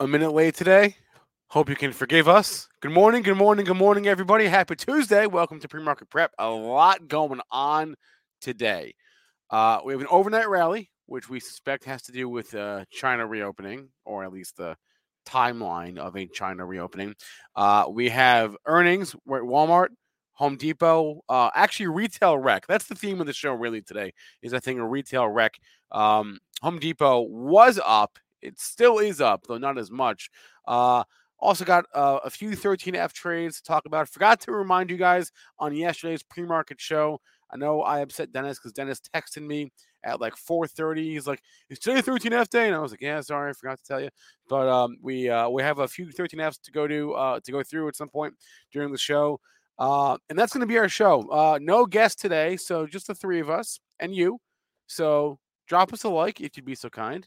A minute late today. Hope you can forgive us. Good morning, good morning, good morning, everybody. Happy Tuesday. Welcome to Pre Market Prep. A lot going on today. Uh, we have an overnight rally, which we suspect has to do with uh, China reopening, or at least the timeline of a China reopening. Uh, we have earnings. We're at Walmart, Home Depot, uh, actually retail wreck. That's the theme of the show, really, today, is I think a retail wreck. Um, Home Depot was up it still is up, though not as much. Uh, also got uh, a few 13F trades to talk about. Forgot to remind you guys on yesterday's pre-market show. I know I upset Dennis because Dennis texted me at like 4:30. He's like, "Is today 13F day?" And I was like, "Yeah, sorry, I forgot to tell you." But um, we uh, we have a few 13Fs to go to uh, to go through at some point during the show, uh, and that's going to be our show. Uh, no guest today, so just the three of us and you. So drop us a like if you'd be so kind.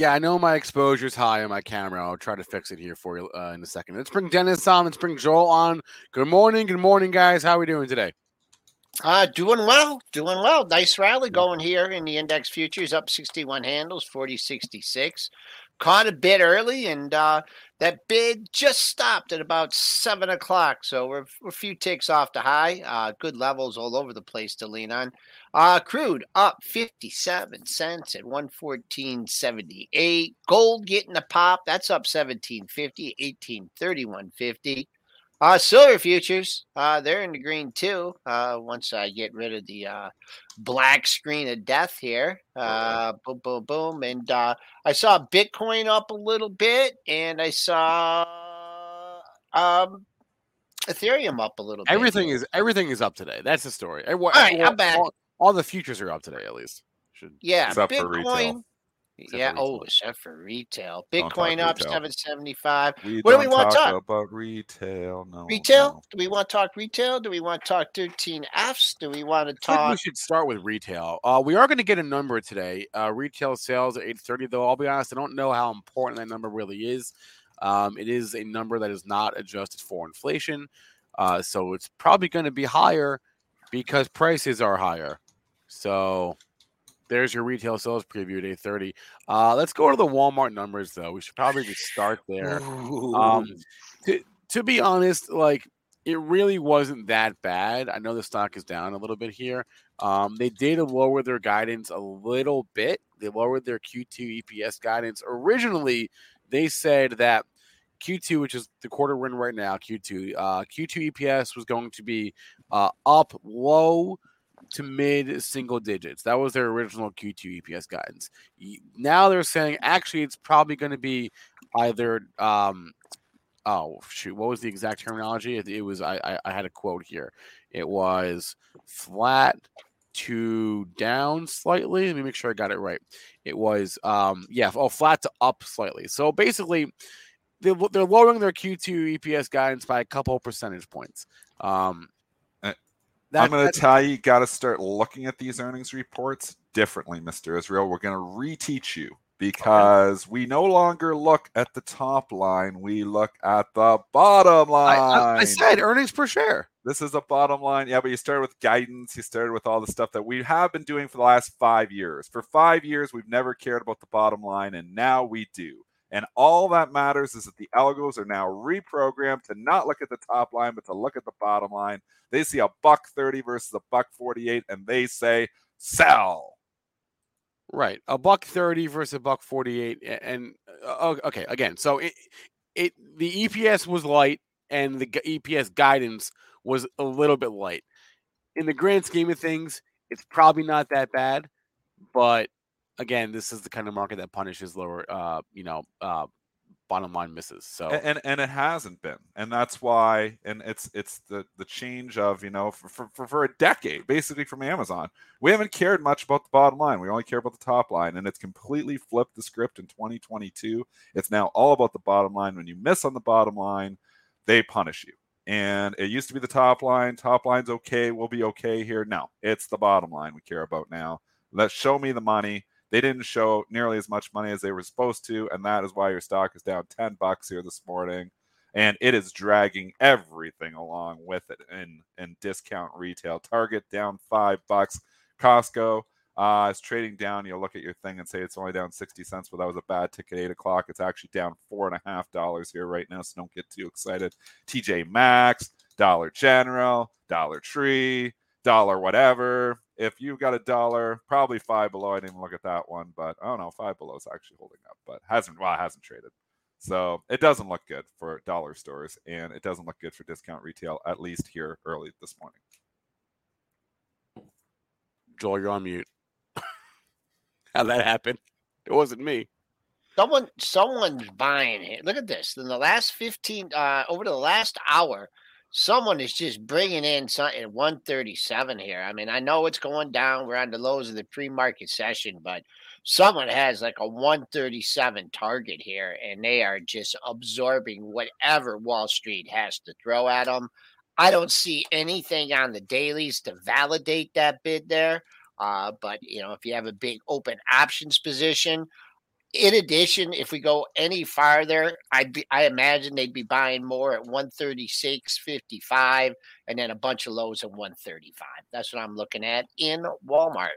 Yeah, I know my exposure is high on my camera. I'll try to fix it here for you uh, in a second. Let's bring Dennis on. Let's bring Joel on. Good morning. Good morning, guys. How are we doing today? Uh, doing well, doing well. Nice rally going here in the index futures, up 61 handles, 4066. Caught a bit early, and uh, that bid just stopped at about seven o'clock. So we're, we're a few ticks off the high. Uh, good levels all over the place to lean on. Uh, crude up 57 cents at 114.78. Gold getting a pop. That's up 17.50, 18.31.50. Uh, silver futures, uh, they're in the green too. Uh, once I get rid of the uh, black screen of death here, uh, boom, boom, boom, and uh, I saw Bitcoin up a little bit, and I saw um, Ethereum up a little bit. Everything is everything is up today. That's the story. All right, I'm back. All, all the futures are up today, at least. Should, yeah, Bitcoin. Yeah. Oh, except for retail. Bitcoin up seven seventy five. What do we want to talk about? Retail. No. Retail. No. Do we want to talk retail? Do we want to talk thirteen Fs? Do we want to talk? we should start with retail. Uh, we are going to get a number today. Uh, retail sales at eight thirty. Though I'll be honest, I don't know how important that number really is. Um, it is a number that is not adjusted for inflation, uh, so it's probably going to be higher because prices are higher. So there's your retail sales preview at 8:30. Uh, let's go to the Walmart numbers though. We should probably just start there. Um, to, to be honest, like it really wasn't that bad. I know the stock is down a little bit here. Um, they did lower their guidance a little bit. They lowered their Q2 EPS guidance. Originally, they said that Q2, which is the quarter we're in right now, Q2, uh, Q2 EPS was going to be uh, up low to mid single digits. That was their original Q2 EPS guidance. Now they're saying actually it's probably going to be either um oh shoot what was the exact terminology? It, was I, I I had a quote here. It was flat to down slightly. Let me make sure I got it right. It was um yeah, oh flat to up slightly. So basically they're, they're lowering their Q2 EPS guidance by a couple percentage points. Um, that- I'm going to tell you, you got to start looking at these earnings reports differently, Mr. Israel. We're going to reteach you because we no longer look at the top line. We look at the bottom I, line. I, I said earnings per share. this is a bottom line. Yeah, but you started with guidance. You started with all the stuff that we have been doing for the last five years. For five years, we've never cared about the bottom line, and now we do. And all that matters is that the algos are now reprogrammed to not look at the top line, but to look at the bottom line. They see a buck 30 versus a buck 48, and they say, sell. Right, a buck thirty versus a buck forty-eight, and uh, okay, again, so it it the EPS was light, and the EPS guidance was a little bit light. In the grand scheme of things, it's probably not that bad, but again, this is the kind of market that punishes lower, uh, you know, uh, bottom line misses. So A- and and it hasn't been and that's why and it's it's the the change of you know for, for, for, for a decade basically from amazon we haven't cared much about the bottom line we only care about the top line and it's completely flipped the script in 2022 it's now all about the bottom line when you miss on the bottom line they punish you and it used to be the top line top line's okay we'll be okay here no it's the bottom line we care about now let's show me the money they didn't show nearly as much money as they were supposed to, and that is why your stock is down 10 bucks here this morning. And it is dragging everything along with it in, in discount retail. Target down five bucks. Costco uh, is trading down. You'll look at your thing and say it's only down 60 cents, but that was a bad tick at eight o'clock. It's actually down four and a half dollars here right now, so don't get too excited. TJ Maxx, Dollar General, Dollar Tree, Dollar whatever. If you've got a dollar, probably five below. I didn't even look at that one, but I don't know. Five below is actually holding up, but hasn't well, it hasn't traded. So it doesn't look good for dollar stores, and it doesn't look good for discount retail, at least here early this morning. Joel, you're on mute. How'd that happen? It wasn't me. Someone, someone's buying it. Look at this. In the last fifteen, uh, over the last hour, someone is just bringing in something at one thirty seven here. I mean, I know it's going down. We're on the lows of the pre market session, but someone has like a one thirty seven target here, and they are just absorbing whatever Wall Street has to throw at them. I don't see anything on the dailies to validate that bid there. Uh, but you know, if you have a big open options position, in addition, if we go any farther, I'd be, I imagine they'd be buying more at 136.55 and then a bunch of lows at 135. That's what I'm looking at in Walmart.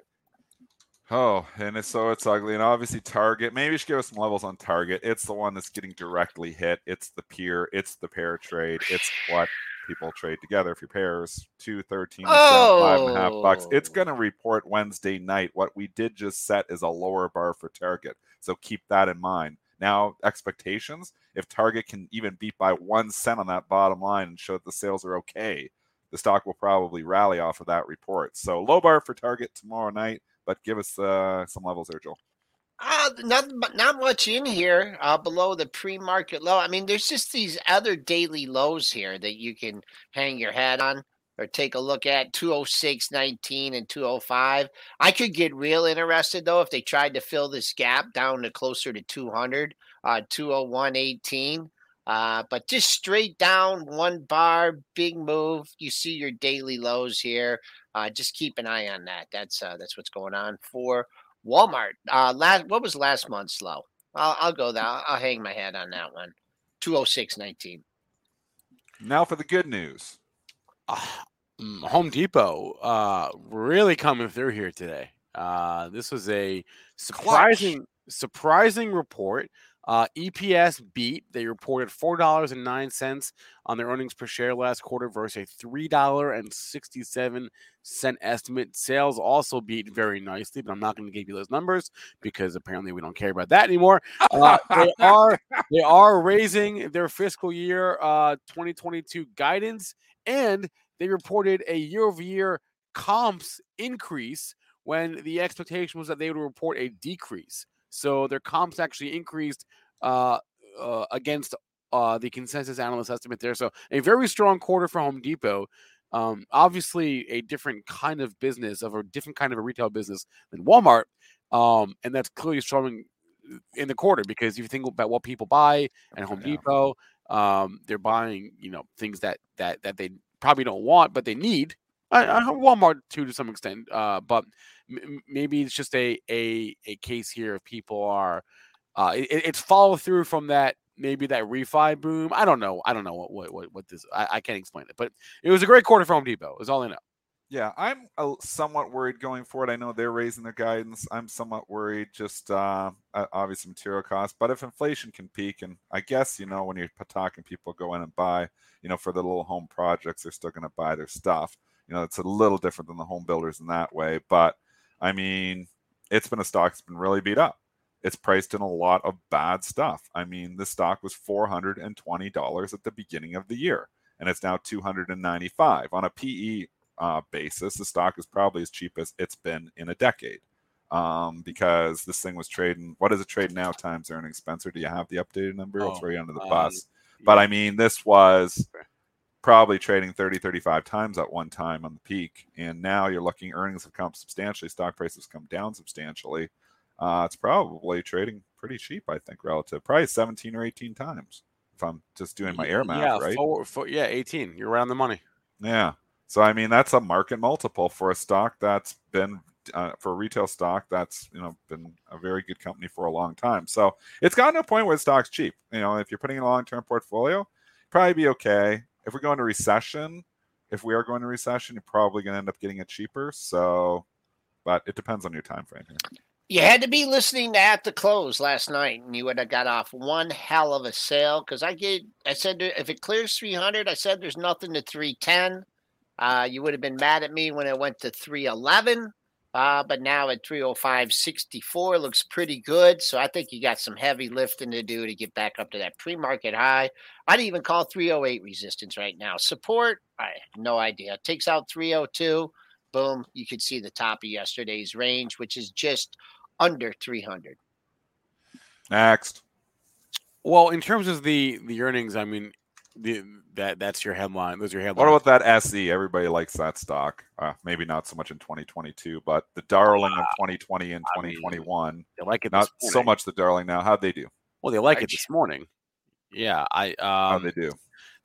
Oh, and it's, so it's ugly. And obviously, Target. Maybe you should give us some levels on Target. It's the one that's getting directly hit. It's the peer. It's the pair trade. It's what people trade together. If your pairs two thirteen, five and a half bucks, it's Oh. going to report Wednesday night. What we did just set is a lower bar for Target. So keep that in mind. Now, expectations. If Target can even beat by one cent on that bottom line and show that the sales are okay, the stock will probably rally off of that report. So low bar for Target tomorrow night but give us uh, some levels there, Joel. Uh, not not much in here uh, below the pre-market low. I mean, there's just these other daily lows here that you can hang your hat on or take a look at 206.19 and 205. I could get real interested though if they tried to fill this gap down to closer to 200, uh, 201.18. Uh, but just straight down one bar, big move. You see your daily lows here. Uh, just keep an eye on that. That's uh, that's what's going on for Walmart. Uh, last what was last month's low? I'll, I'll go there. I'll, I'll hang my head on that one. Two oh six nineteen. Now for the good news. Ah, mm, Home Depot uh, really coming through here today. Uh, this was a surprising, surprising report. Uh, EPS beat. They reported four dollars and nine cents on their earnings per share last quarter versus a three dollar and sixty seven cent estimate. Sales also beat very nicely, but I'm not going to give you those numbers because apparently we don't care about that anymore. Uh, they are they are raising their fiscal year uh, 2022 guidance, and they reported a year over year comps increase when the expectation was that they would report a decrease. So their comps actually increased uh, uh, against uh, the consensus analyst estimate there. So a very strong quarter for Home Depot. Um, obviously, a different kind of business of a different kind of a retail business than Walmart, um, and that's clearly showing in the quarter because if you think about what people buy at Home. Depot, um, they're buying you know things that that that they probably don't want but they need. I, I Walmart too to some extent, uh, but m- maybe it's just a a a case here of people are uh, it, it's follow through from that maybe that refi boom. I don't know. I don't know what what what, what this. I, I can't explain it, but it was a great quarter for Home Depot. Is all I know. Yeah, I'm somewhat worried going forward. I know they're raising their guidance. I'm somewhat worried, just uh, obviously material costs. But if inflation can peak, and I guess you know when you're talking, people go in and buy, you know, for the little home projects, they're still going to buy their stuff. You know, it's a little different than the home builders in that way. But I mean, it's been a stock that's been really beat up. It's priced in a lot of bad stuff. I mean, the stock was four hundred and twenty dollars at the beginning of the year, and it's now two hundred and ninety-five on a PE uh, basis, the stock is probably as cheap as it's been in a decade. Um, because this thing was trading. What is it trading now? Times earnings. Spencer, do you have the updated number? I'll Oh, throw you under the um, bus. But I mean, this was probably trading 30, 35 times at one time on the peak, and now you're looking. Earnings have come up substantially. Stock prices come down substantially. Uh, it's probably trading pretty cheap, I think, relative. Probably 17 or 18 times. If I'm just doing my air math, yeah, right? Four, four, yeah, eighteen. You're around the money. Yeah. So I mean that's a market multiple for a stock that's been uh, for a retail stock that's you know been a very good company for a long time. So it's gotten to a point where the stock's cheap. You know, if you're putting in a long term portfolio, probably be okay. If we go into recession, if we are going to recession, you're probably going to end up getting it cheaper. So, but it depends on your time frame here. You had to be listening to at the close last night, and you would have got off one hell of a sale. Because I get, I said if it clears three hundred, I said there's nothing to three ten. Uh, you would have been mad at me when it went to three eleven, uh, but now at three hundred five sixty four looks pretty good. So I think you got some heavy lifting to do to get back up to that pre market high. I'd even call three hundred eight resistance right now. Support, I have no idea. Takes out three hundred two. Boom, you could see the top of yesterday's range, which is just under 300. Next, Well, in terms of the the earnings, I mean, the that that's your headline. Those are your what about that SE? Everybody likes that stock. Uh, maybe not so much in 2022, but the darling of 2020 and I mean, 2021. they like it Not this so much the darling now. How'd they do? Well, they like I it this morning. Yeah, I How'd um, they do?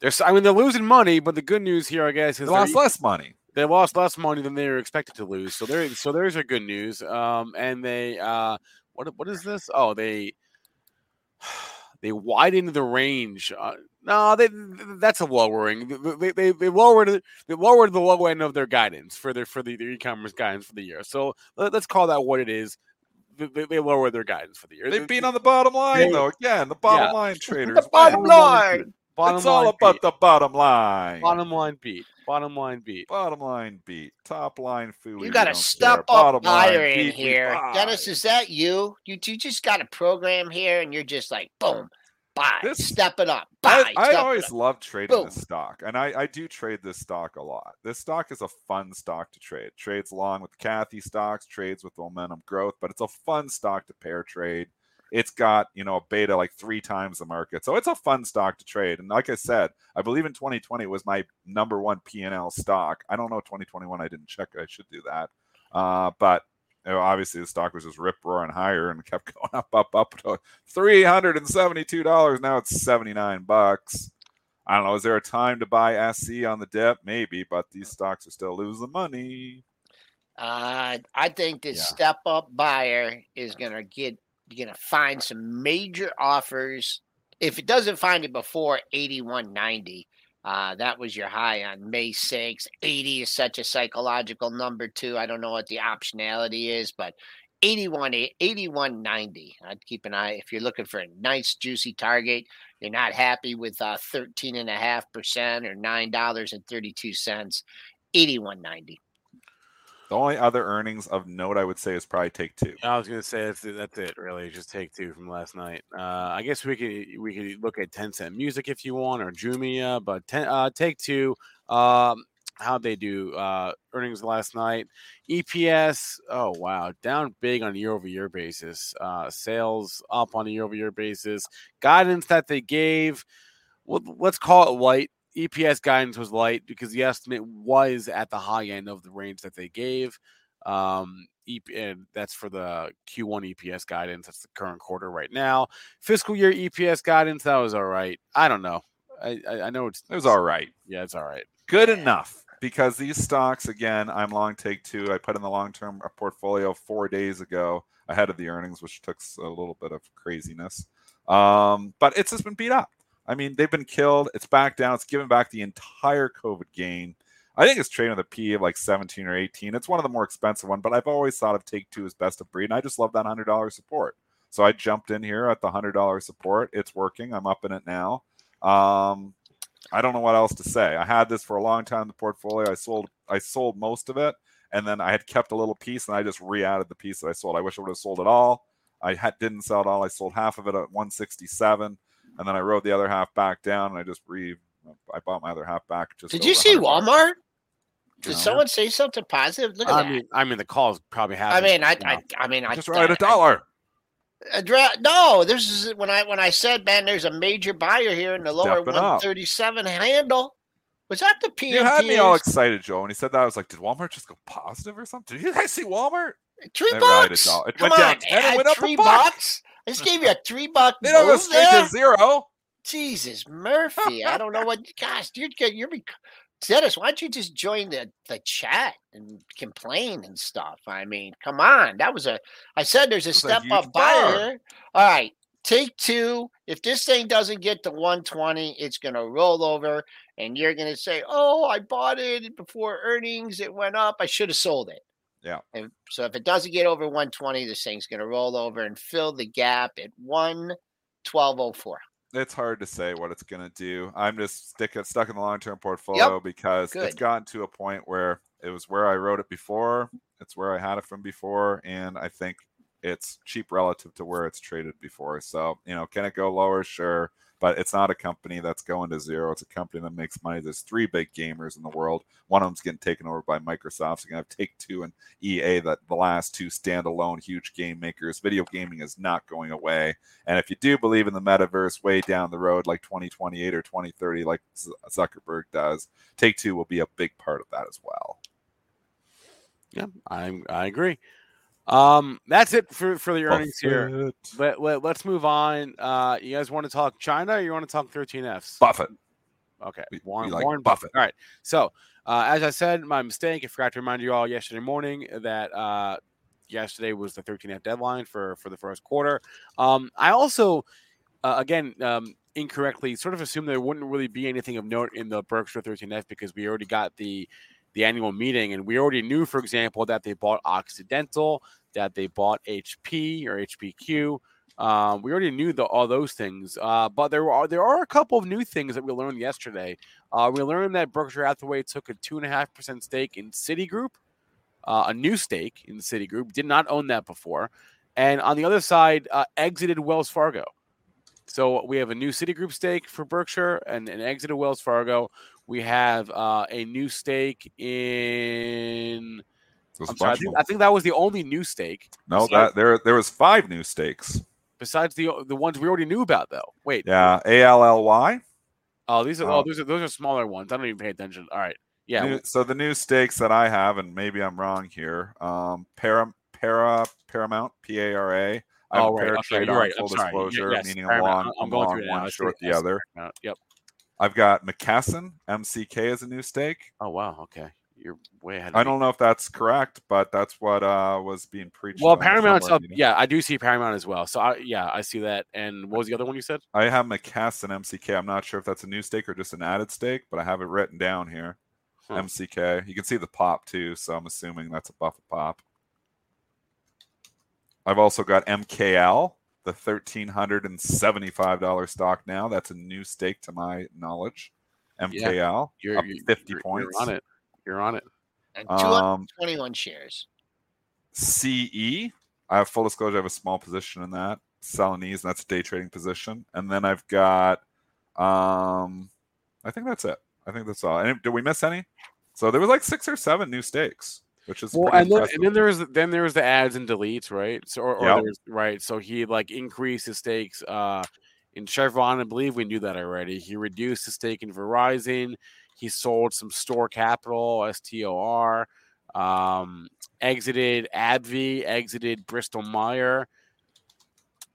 they're s- I mean they're losing money, but the good news here, I guess, is they lost less money. they lost less money than they were expected to lose. So there, so there's a good news. Um, and they, uh, what what is this? Oh, they they widened the range. Uh, no, they that's a lowering. They, they, they lowered they lowered the low end of their guidance for their for the, their e-commerce guidance for the year. So let, us call that what it is. They, they, lowered their guidance for the year. They've been on the bottom line though. Again, the bottom Yeah. line traders. The bottom line. bottom It's all about beat. the bottom line. bottom line beat. Bottom line beat. Bottom line beat. Top line food. You got to step up buyer in here. Dennis, is that you? You, you just got a program here and you're just like, boom, buy, This- step it up, buy. I, I always love trading Boom. this stock, and I, I do trade this stock a lot. This stock is a fun stock to trade. Trades along with Cathie stocks, trades with momentum growth, but it's a fun stock to pair trade. It's got you know a beta like three times the market, so it's a fun stock to trade. And like I said, I believe in 2020 was my number one P and L stock. I don't know 2021. I didn't check. I should do that. Uh, but you know, obviously the stock was just rip roaring higher and kept going up, up, up to three hundred and seventy-two dollars. Now it's seventy-nine bucks. I don't know. Is there a time to buy SE on the dip? Maybe, but these stocks are still losing money. Uh, I think this Yeah. step up buyer is gonna get gonna find some major offers. If it doesn't find it before 81.90, uh, that was your high on May 6th. 80 is such a psychological number too. I don't know what the optionality is, but 81 81.90. I'd keep an eye if you're looking for a nice juicy target. You're not happy with uh 13.5% or nine dollars and 32 cents. 81.90. The only other earnings of note I would say is probably Take Two. I was gonna say that's it, that's it. Really, just take two from last night. Uh, I guess we could we could look at Tencent Music if you want or Jumia, but ten, uh, take two. Um, how'd they do? Uh, earnings last night. EPS. Oh wow, down big on a year over year basis. Uh, sales up on a year over year basis. Guidance that they gave. Well, let's call it light. EPS guidance was light because the estimate was at the high end of the range that they gave. Um, EP, and that's for the Q1 EPS guidance. That's the current quarter right now. Fiscal year EPS guidance that was all right. I don't know. I I, I know it's It was all right. yeah, it's all right. Good enough because these stocks, again, I'm long take two. I put in the long term portfolio four days ago ahead of the earnings, which took a little bit of craziness. Um, but it's just been beat up. I mean, they've been killed. It's back down. It's given back the entire COVID gain. I think it's trading with a P of like 17 or 18. It's one of the more expensive one, but I've always thought of Take Two as best of breed, and I just love that hundred dollar support. So I jumped in here at the hundred dollar support. It's working. I'm up in it now. Um, I don't know what else to say. I had this for a long time in the portfolio. I sold I sold most of it, and then I had kept a little piece, and I just re-added the piece that I sold. I wish I would have sold it all. I had, didn't sell it all. I sold half of it at 167, and then I wrote the other half back down, and I just re I bought my other half back. Just Did you see Walmart? Did No. someone say something positive? Look at I that. mean, I mean, the calls probably I happened. mean, I, you know. I, I mean, I Just right a dollar. I dra- no, this is when I when I said, man, there's a major buyer here in the lower Stepping up. 137 handle. Was that the PMP? You had me all excited, Joe, when he said that. I was like, "Did Walmart just go positive or something?" Did you guys see Walmart? Three It bucks. a. It went down on, 10 and man, went up three bucks. Just gave you a three buck. They don't move there. to zero. Jesus Murphy, I don't know what. Gosh, you're good. You're Dennis. Why don't you just join the the chat and complain and stuff? I mean, come on. That was a. I said there's a was a step up buyer. All right, take two. If this thing doesn't get to 120, it's going to roll over, and you're going to say, "Oh, I bought it before earnings. It went up. I should have sold it." Yeah. And so if it doesn't get over 120, this thing's going to roll over and fill the gap at 112.04. It's hard to say what it's going to do. I'm just stick, stuck in the long term portfolio because it's Good. gotten to a point where it was where I wrote it before. It's where I had it from before, and I think it's cheap relative to where it's traded before. So, you know, can it go lower? Sure. But it's not a company that's going to zero. It's a company that makes money. There's three big gamers in the world. One of them's getting taken over by Microsoft. So you're to have Take Two and EA, that the last two standalone huge game makers. Video gaming is not going away. And if you do believe in the metaverse way down the road, like 2028 or 2030, like Zuckerberg does, Take Two will be a big part of that as well. Yeah, I I agree. Um, that's it for for the earnings here. Buffett. Let, let let's move on. Uh, you guys want to talk China? or You want to talk 13Fs? Buffett. Okay, We- we Warren, like Warren Buffett. All right. So, uh, as I said, my mistake. I forgot to remind you all yesterday morning that uh, yesterday was the 13F deadline for for the first quarter. Um, I also, uh, again, um, incorrectly sort of assumed there wouldn't really be anything of note in the Berkshire 13F because we already got the the annual meeting, and we already knew, for example, that they bought Occidental, that they bought HP or HPQ. Um, we already knew the, all those things, uh, but there are there are a couple of new things that we learned yesterday. Uh, we learned that Berkshire Hathaway took a two and a half percent stake in Citigroup, uh, a new stake in Citigroup. Did not own that before, and on the other side, uh, exited Wells Fargo. So we have a new Citigroup stake for Berkshire and an exit of Wells Fargo. We have uh, a new stake in. There's a I'm sorry, I think, I think that was the only new stake. No, that there there was five new stakes. besides the the ones we already knew about though. Wait, Yeah, A L L Y. Oh, these are Oh. oh, those are those are smaller ones. I don't even pay attention. All right, yeah, New- so the new stakes that I have, and maybe I'm wrong here. Um, para, para Paramount P A R A. I have Oh, right. Okay, trade on right. I'm full disclosure, yes, meaning Paramount. long, I'm- going long through it now. one, short the other. Paramount. Yep. I've got McKesson MCK as a new stake. Oh wow. Okay, you're way ahead. Of I don't know if that's correct, but that's what uh, was being preached. Well, Paramount's up. Yeah, I do see Paramount as well. So I, yeah, I see that. And what was the other one you said? I have McKesson MCK. I'm not sure if that's a new stake or just an added stake, but I have it written down here. MCK. You can see the pop too, so I'm assuming that's a Buffett pop. I've also got MKL, the $1,375 stock now. That's a new stake to my knowledge. MKL, You're, up you're 50 you're- points. You're on it. You're on it. And Um, 221 shares. CE. I have full disclosure. I have a small position in that. Celanese, and that's a day trading position. And then I've got, um, I think that's it. I think that's all. And did we miss any? So there was like six or seven new stakes, which is Well, and then, and then there's then there's the ads and deletes, right? So or, Yep. there's right. So he like increased his stakes uh in Chevron. I believe we knew that already. He reduced his stake in Verizon. He sold some store capital, STOR. Um, exited AbbVie, exited Bristol Meyer.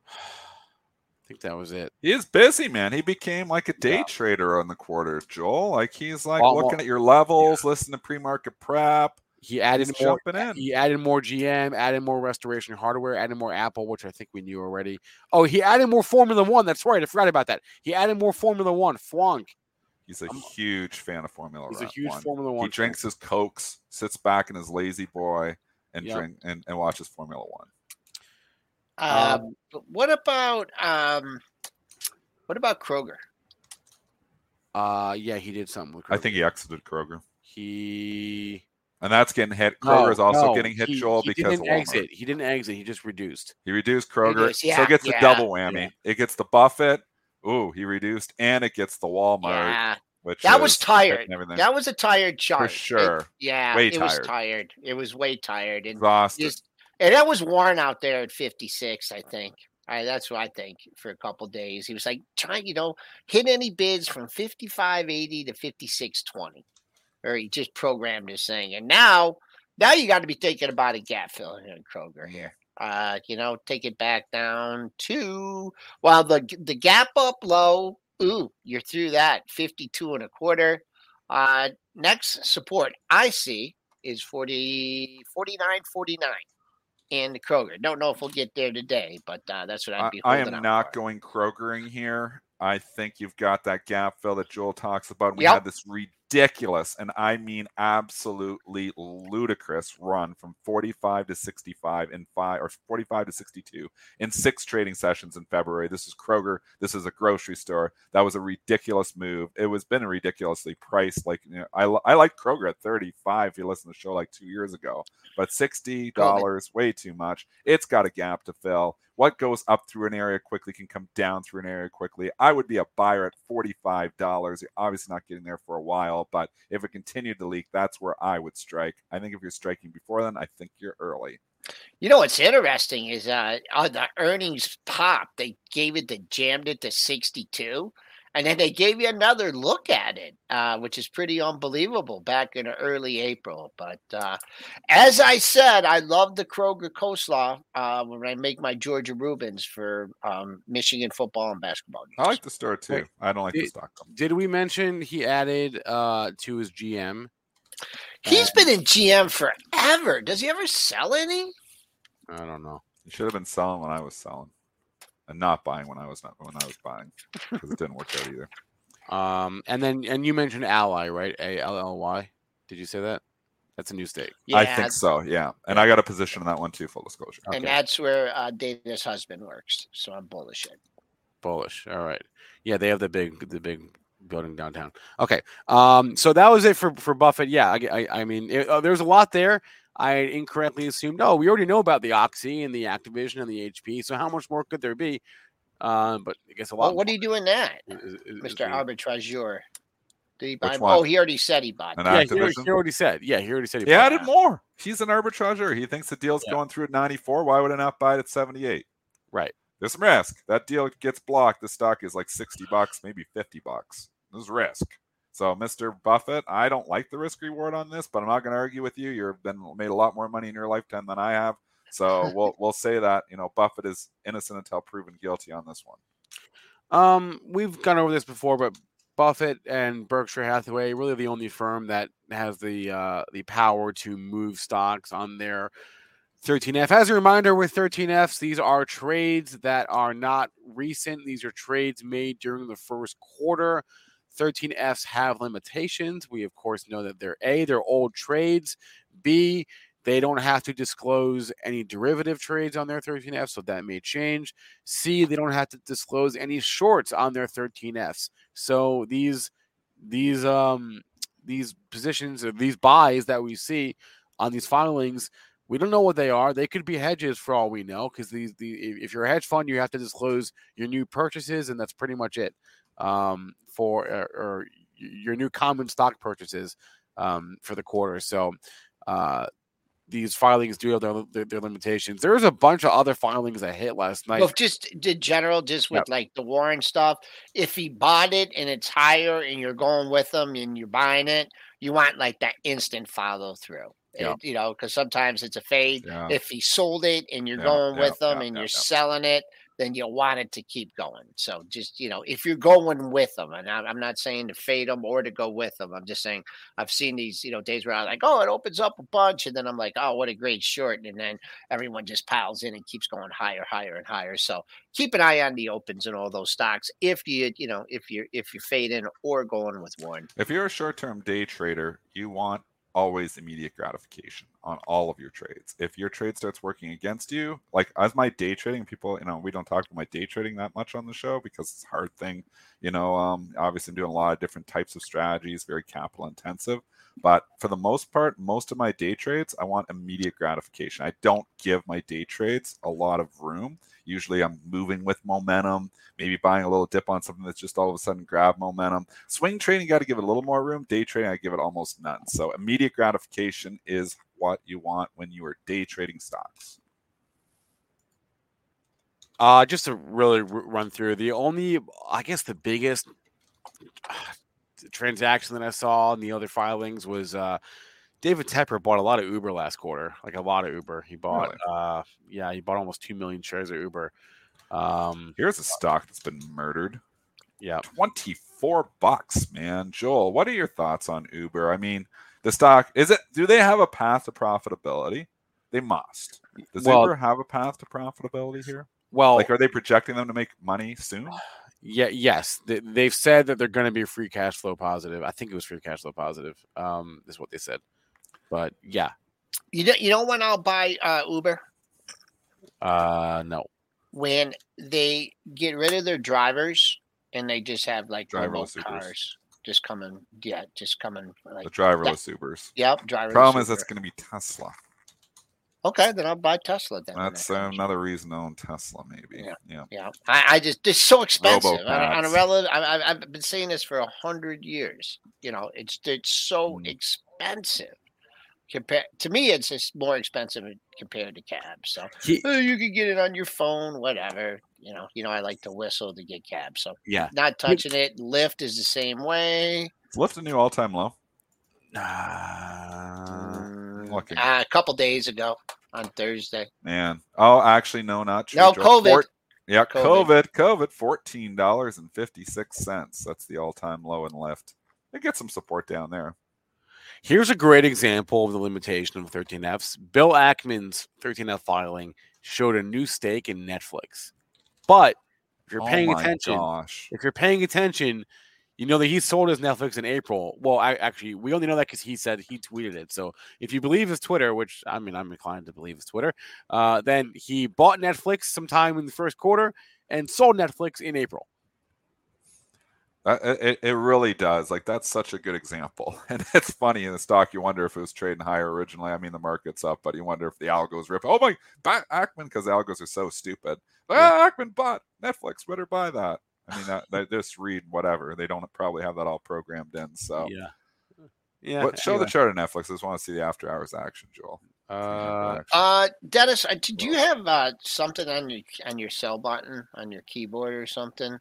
I think that was it. He is busy, man. He became like a day Yeah. trader on the quarter, Joel. Like he's like looking at your levels, listening to pre-market prep. He added He's more. jumping in. He added more GM, added more restoration hardware, added more Apple, which I think we knew already. Oh, he added more Formula One. That's right. I forgot about that. He added more Formula One. Flunk. He's a I'm- huge fan of Formula One. He's a One. huge Formula One. He drinks his cokes, sits back in his lazy boy, and Yep. drink and, and watches Formula One. Uh, Um, what about um, what about Kroger? Uh, yeah, he did something with. Kroger. I think he exited Kroger, he. And that's getting hit. No, Kroger's also no, getting hit, he- Joel, he because didn't exit. He didn't exit. He just reduced. He reduced Kroger, Reduced, so it gets yeah, the double yeah. whammy. It gets the Buffett. Ooh, he reduced, and it gets the Walmart, Yeah, which that was tired. That was a tired chart. For sure. yeah, Way it was tired. tired. It was way tired, and exhausted. just and that was Warren out there at 56, I think. That's what I think for a couple days. He was like trying, you know, hit any bids from 55.80 to 56.20. Or he just programmed this thing. And now, now you got to be thinking about a gap fill in Kroger here. Uh, you know, take it back down to well, the the gap up low. Ooh, you're through that 52 and a quarter. Uh, next support I see is 40, 49, 49 in Kroger. Don't know if we'll get there today, but uh, that's what I'd I, be. I holding am not for. going Krogering here. I think you've got that gap fill that Joel talks about. We Yep. had this ridiculous, and I mean absolutely ludicrous run from 45 to 65 in five or 45 to 62 in six trading sessions in February. This is Kroger. This is a grocery store. That was a ridiculous move. It was been ridiculously priced. Like you know, I I like Kroger at 35. If you listen to the show like two years ago, but 60 dollars way too much. It's got a gap to fill. What goes up through an area quickly can come down through an area quickly. I would be a buyer at $45. You're obviously not getting there for a while, but if it continued to leak, that's where I would strike. I think if you're striking before then, I think you're early. You know what's interesting is uh on the earnings pop, they gave it they jammed it to 62. And then they gave you another look at it, uh, which is pretty unbelievable back in early April. But uh, as I said, I love the Kroger coleslaw uh, when I make my Georgia Reubens for um, Michigan football and basketball. I like the store too. I don't like the stock. though. Did we mention he added uh to his GM? He's Uh, been in GM forever. Does he ever sell any? I don't know. He should have been selling when I was selling, and not buying when I was not when I was buying because it didn't work out either. Um, and then and you mentioned Ally, right? A L L Y. Did you say that? That's a new state. I think so. Yeah, and I got a position in that one too. Full disclosure. And Okay. that's where uh, Dana's husband works. So I'm bullish. it. Bullish. All right. Yeah, they have the big the big building downtown. Okay. Um. So that was it for for Buffett. Yeah. I I, I mean, it, uh, there's a lot there. I incorrectly assumed. Oh, we already know about the Oxy and the Activision and the HP. So how much more could there be? Um. But I guess a lot. Well, what are you doing that, is- is- is Mr. Arbitrageur? Did he buy? Which Oh, one? he already said he bought. An. Yeah, he already, he already said. Yeah, he already said. He bought added that. more. He's an arbitrageur. He thinks the deal's Yeah. going through at 94. Why would I not buy it at 78? Right. There's some risk. That deal gets blocked. The stock is like 60 bucks, maybe 50 bucks. There's risk. So, Mr. Buffett, I don't like the risk reward on this, but I'm not going to argue with you. You've been made a lot more money in your lifetime than I have. So we'll we'll say that you know Buffett is innocent until proven guilty on this one. Um, we've gone over this before, but Buffett and Berkshire Hathaway really the only firm that has the uh, the power to move stocks on their 13F. As a reminder, with 13Fs, these are trades that are not recent. These are trades made during the first quarter. 13Fs have limitations. We of course know that they're A, they're old trades. B, they don't have to disclose any derivative trades on their 13F, so that may change. C, they don't have to disclose any shorts on their 13Fs. So these these um these positions or these buys that we see on these filings, we don't know what they are. They could be hedges for all we know, because these the if you're a hedge fund, you have to disclose your new purchases, and that's pretty much it um, for or, or your new common stock purchases um, for the quarter. So. Uh, these filings do have their, their, their limitations. There was a bunch of other filings that hit last night. Well, just the general, just with Yep. like the Warren stuff. If he bought it and it's higher, and you're going with them and you're buying it, you want like that instant follow through. Yeah. It- you know, because sometimes it's a fade. If he sold it and you're going with them and you're selling it, then you'll want it to keep going. So just you know, if you're going with them, and I'm not saying to fade them or to go with them. I'm just saying I've seen these you know days where I'm like, oh, it opens up a bunch, and then I'm like, oh, what a great short, and then everyone just piles in and keeps going higher, higher, and higher. So keep an eye on the opens and all those stocks if you you know if you're if you're fading or going with one. If you're a short-term day trader, you want always immediate gratification on all of your trades. If your trade starts working against you, like as my day trading, people, you know, we don't talk about my day trading that much on the show because it's a hard thing. You know, um, obviously I'm doing a lot of different types of strategies, very capital intensive. But for the most part, most of my day trades, I want immediate gratification. I don't give my day trades a lot of room. Usually I'm moving with momentum, maybe buying a little dip on something that's just all of a sudden grab momentum. Swing trading, got to give it a little more room. Day trading, I give it almost none. So immediate gratification is what you want when you are day trading stocks. Uh, just to really r- run through the only, I guess, the biggest uh, transaction that I saw in the other filings was uh, David Tepper bought a lot of Uber last quarter, like a lot of Uber. He bought, Really? uh, yeah, he bought almost two million shares of Uber. Um, Here's a stock that's been murdered. yeah, 24 bucks, man. Joel, what are your thoughts on Uber? I mean, the stock is it do they have a path to profitability? They must. Does Well- Uber have a path to profitability here? well, Like are they projecting them to make money soon? yeah, yes, they, they've said that they're going to be free cash flow positive. I think it was free cash flow positive. Um, is what they said. But yeah, You know, you know when I'll buy uh, Uber uh, no, when they get rid of their drivers and they just have like Driverless remote Ubers. cars just coming. Yeah, just coming. Like The driverless Ubers. yep, driverless. Problem is Uber. that's going to be Tesla. okay. Then I'll buy Tesla. Then That's that comes. another reason to own Tesla, maybe. Yeah. Yeah. Yeah, I, I just it's so expensive on a, on a relative. I, I, I've been saying this for a hundred years. You know, it's it's so Mm. expensive. Compared to me, it's just more expensive compared to cabs. So He- "Oh, you can get it on your phone, whatever. You know, you know, I like to whistle to get cab. So yeah. not touching it. Lyft is the same way. It's left a new all-time low. Uh, looking. uh, a couple days ago on Thursday. Man. Oh, actually, no, not true. No, COVID. Four- yeah, COVID. COVID. COVID, fourteen dollars and fifty six cents. That's the all time low in Lyft. They get some support down there. Here's a great example of the limitation of 13Fs. Bill Ackman's 13F filing showed a new stake in Netflix. But if you're oh paying attention, gosh. if you're paying attention, you know that he sold his Netflix in April. Well, I, actually, we only know that because he said he tweeted it. So if you believe his Twitter, which I mean, I'm inclined to believe his Twitter, uh, then he bought Netflix sometime in the first quarter and sold Netflix in April. That- it, it really does. Like that's such a good example. And it's funny in the stock, you wonder if it was trading higher originally. I mean, the market's up, but you wonder if the algos rip. Oh my, buy Ackman because algos are so stupid. Ah, Ackman bought Netflix. Better buy that. I mean, that, they just read whatever. They don't probably have that all programmed in. So, Yeah. Yeah. What- show anyway. the chart of Netflix. I just want to see the after hours action, Joel. Uh, Uh, Dennis, uh, do you have uh, something on your on your sell button on your keyboard or something?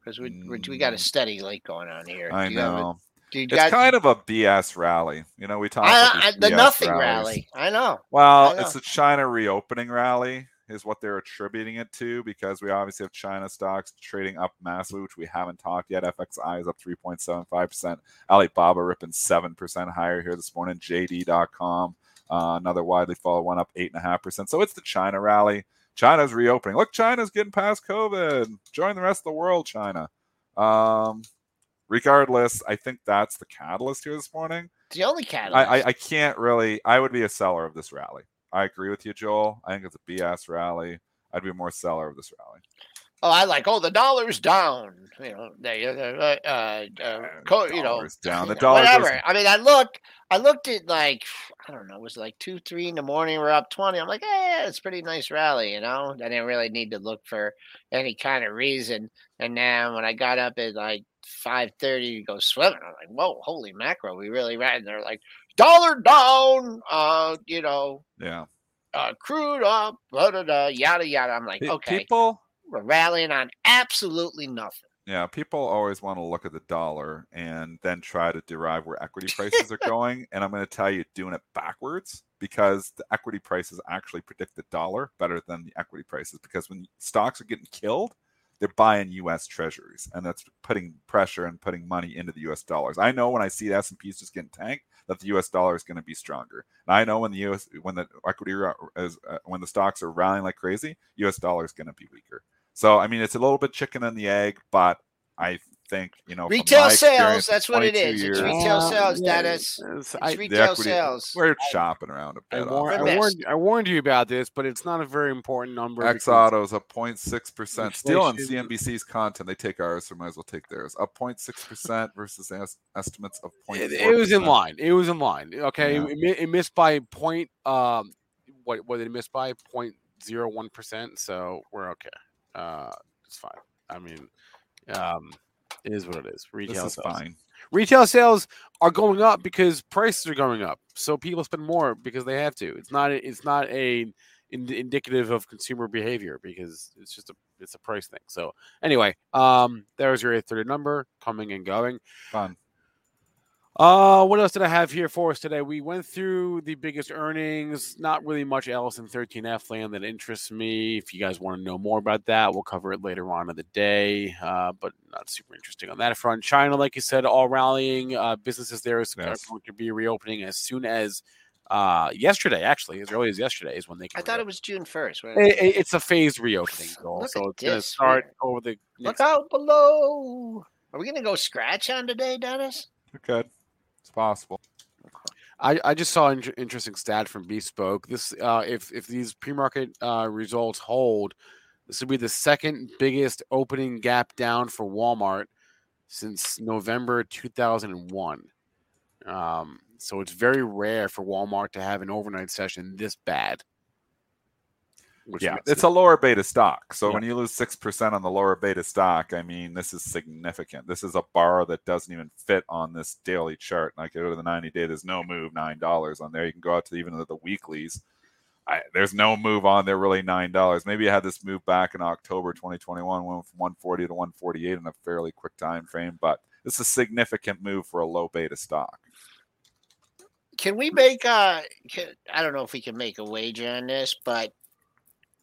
Because we we, we got a Mm. steady lake going on here. I Do you have a- know. you It's got kind of a BS rally. You know, we talked I, about I, the BS nothing rallies. rally? I know. Well, I it's know. the China reopening rally is what they're attributing it to because we obviously have China stocks trading up massively, which we haven't talked yet. FXI is up 3.75%. Alibaba ripping 7% higher here this morning. JD.com, uh, another widely followed one up 8.5%. So it's the China rally. China's reopening. Look, China's getting past COVID. Join the rest of the world, China. Um, regardless, I think that's the catalyst here this morning. The only I, catalyst. I, I can't really. I would be a seller of this rally. I agree with you, Joel. I think it's a BS rally. I'd be more seller of this rally. Oh, I like. Oh, the dollar's down. You know, they, uh, uh, uh, co- you know, Dollar's down. The dollar goes- whatever. I mean, I looked. I looked at like I don't know. It was like two, three in the morning. We're up twenty. I'm like, eh, it's a pretty nice rally. You know, I didn't really need to look for any kind of reason. And then when I got up at like five thirty to go swimming, I'm like, whoa, holy macro, we really ran. And they're like, dollar down. Uh, you know, Yeah. uh, crude up, blah, blah, blah, yada yada. I'm like, okay, People. We're rallying on absolutely nothing. Yeah, people always want to look at the dollar and then try to derive where equity prices are going. And I'm going to tell you, doing it backwards because the equity prices actually predict the dollar better than the equity prices. Because when stocks are getting killed, they're buying U.S. Treasuries, and that's putting pressure and putting money into the U.S. dollars. I know when I see the S&P is just getting tanked, that the U.S. dollar is going to be stronger. And I know when the U.S. when the equity is uh, when the stocks are rallying like crazy, U.S. dollar is going to be weaker. So I mean, it's a little bit chicken and the egg, but I think you know retail sales. That's what it is. Years, it's retail sales, yeah, Dennis. It's, it's retail equity, sales. We're shopping around a bit. I, war- I, warned, I, warned, you about this, but it's not a very important number. X Autos up 0.6 percent. Still on CNBC's content, they take ours, so might as well take theirs. Up 0.6 percent versus es- estimates of 0.4. It, it, was in line. It was in line. Okay, yeah. it, it, missed by point. Um, what what did it miss by? 0.01 percent. So we're okay. Uh, it's fine. I mean, um, it is what it is. Retail is sales. fine. Retail sales are going up because prices are going up. So people spend more because they have to. It's not. It's not a indicative of consumer behavior because it's just a it's a price thing. So anyway, um, there's your 830 number coming and going. Fun. Uh, what else did I have here for us today? We went through the biggest earnings. Not really much else in 13F land that interests me. If you guys want to know more about that, we'll cover it later on in the day. Uh, but not super interesting on that front. China, like you said, all rallying. Uh, businesses there is yes. going to be reopening as soon as uh, yesterday, actually, as early as yesterday is when they. I thought it was June first. It, it's a phased reopening, goal, so it's going to start over the. Look out below. Are we going to go scratch on today, Dennis? We could. It's possible. I, I just saw an interesting stat from Bespoke. This uh, if if these pre-market uh, results hold, this would be the second biggest opening gap down for Walmart since November 2001. Um, so it's very rare for Walmart to have an overnight session this bad yeah, it's a lower beta stock. So yeah. when you lose six percent on the lower beta stock, I mean, this is significant. This is a bar that doesn't even fit on this daily chart. Like go to the ninety day, there's no move, nine dollars on there. You can go out to even the weeklies. I, there's no move on there, really nine dollars. Maybe I had this move back in October 2021, went from 140 to 148 in a fairly quick time frame, but it's a significant move for a low beta stock. Can we make? Uh, can, I don't know if we can make a wager on this, but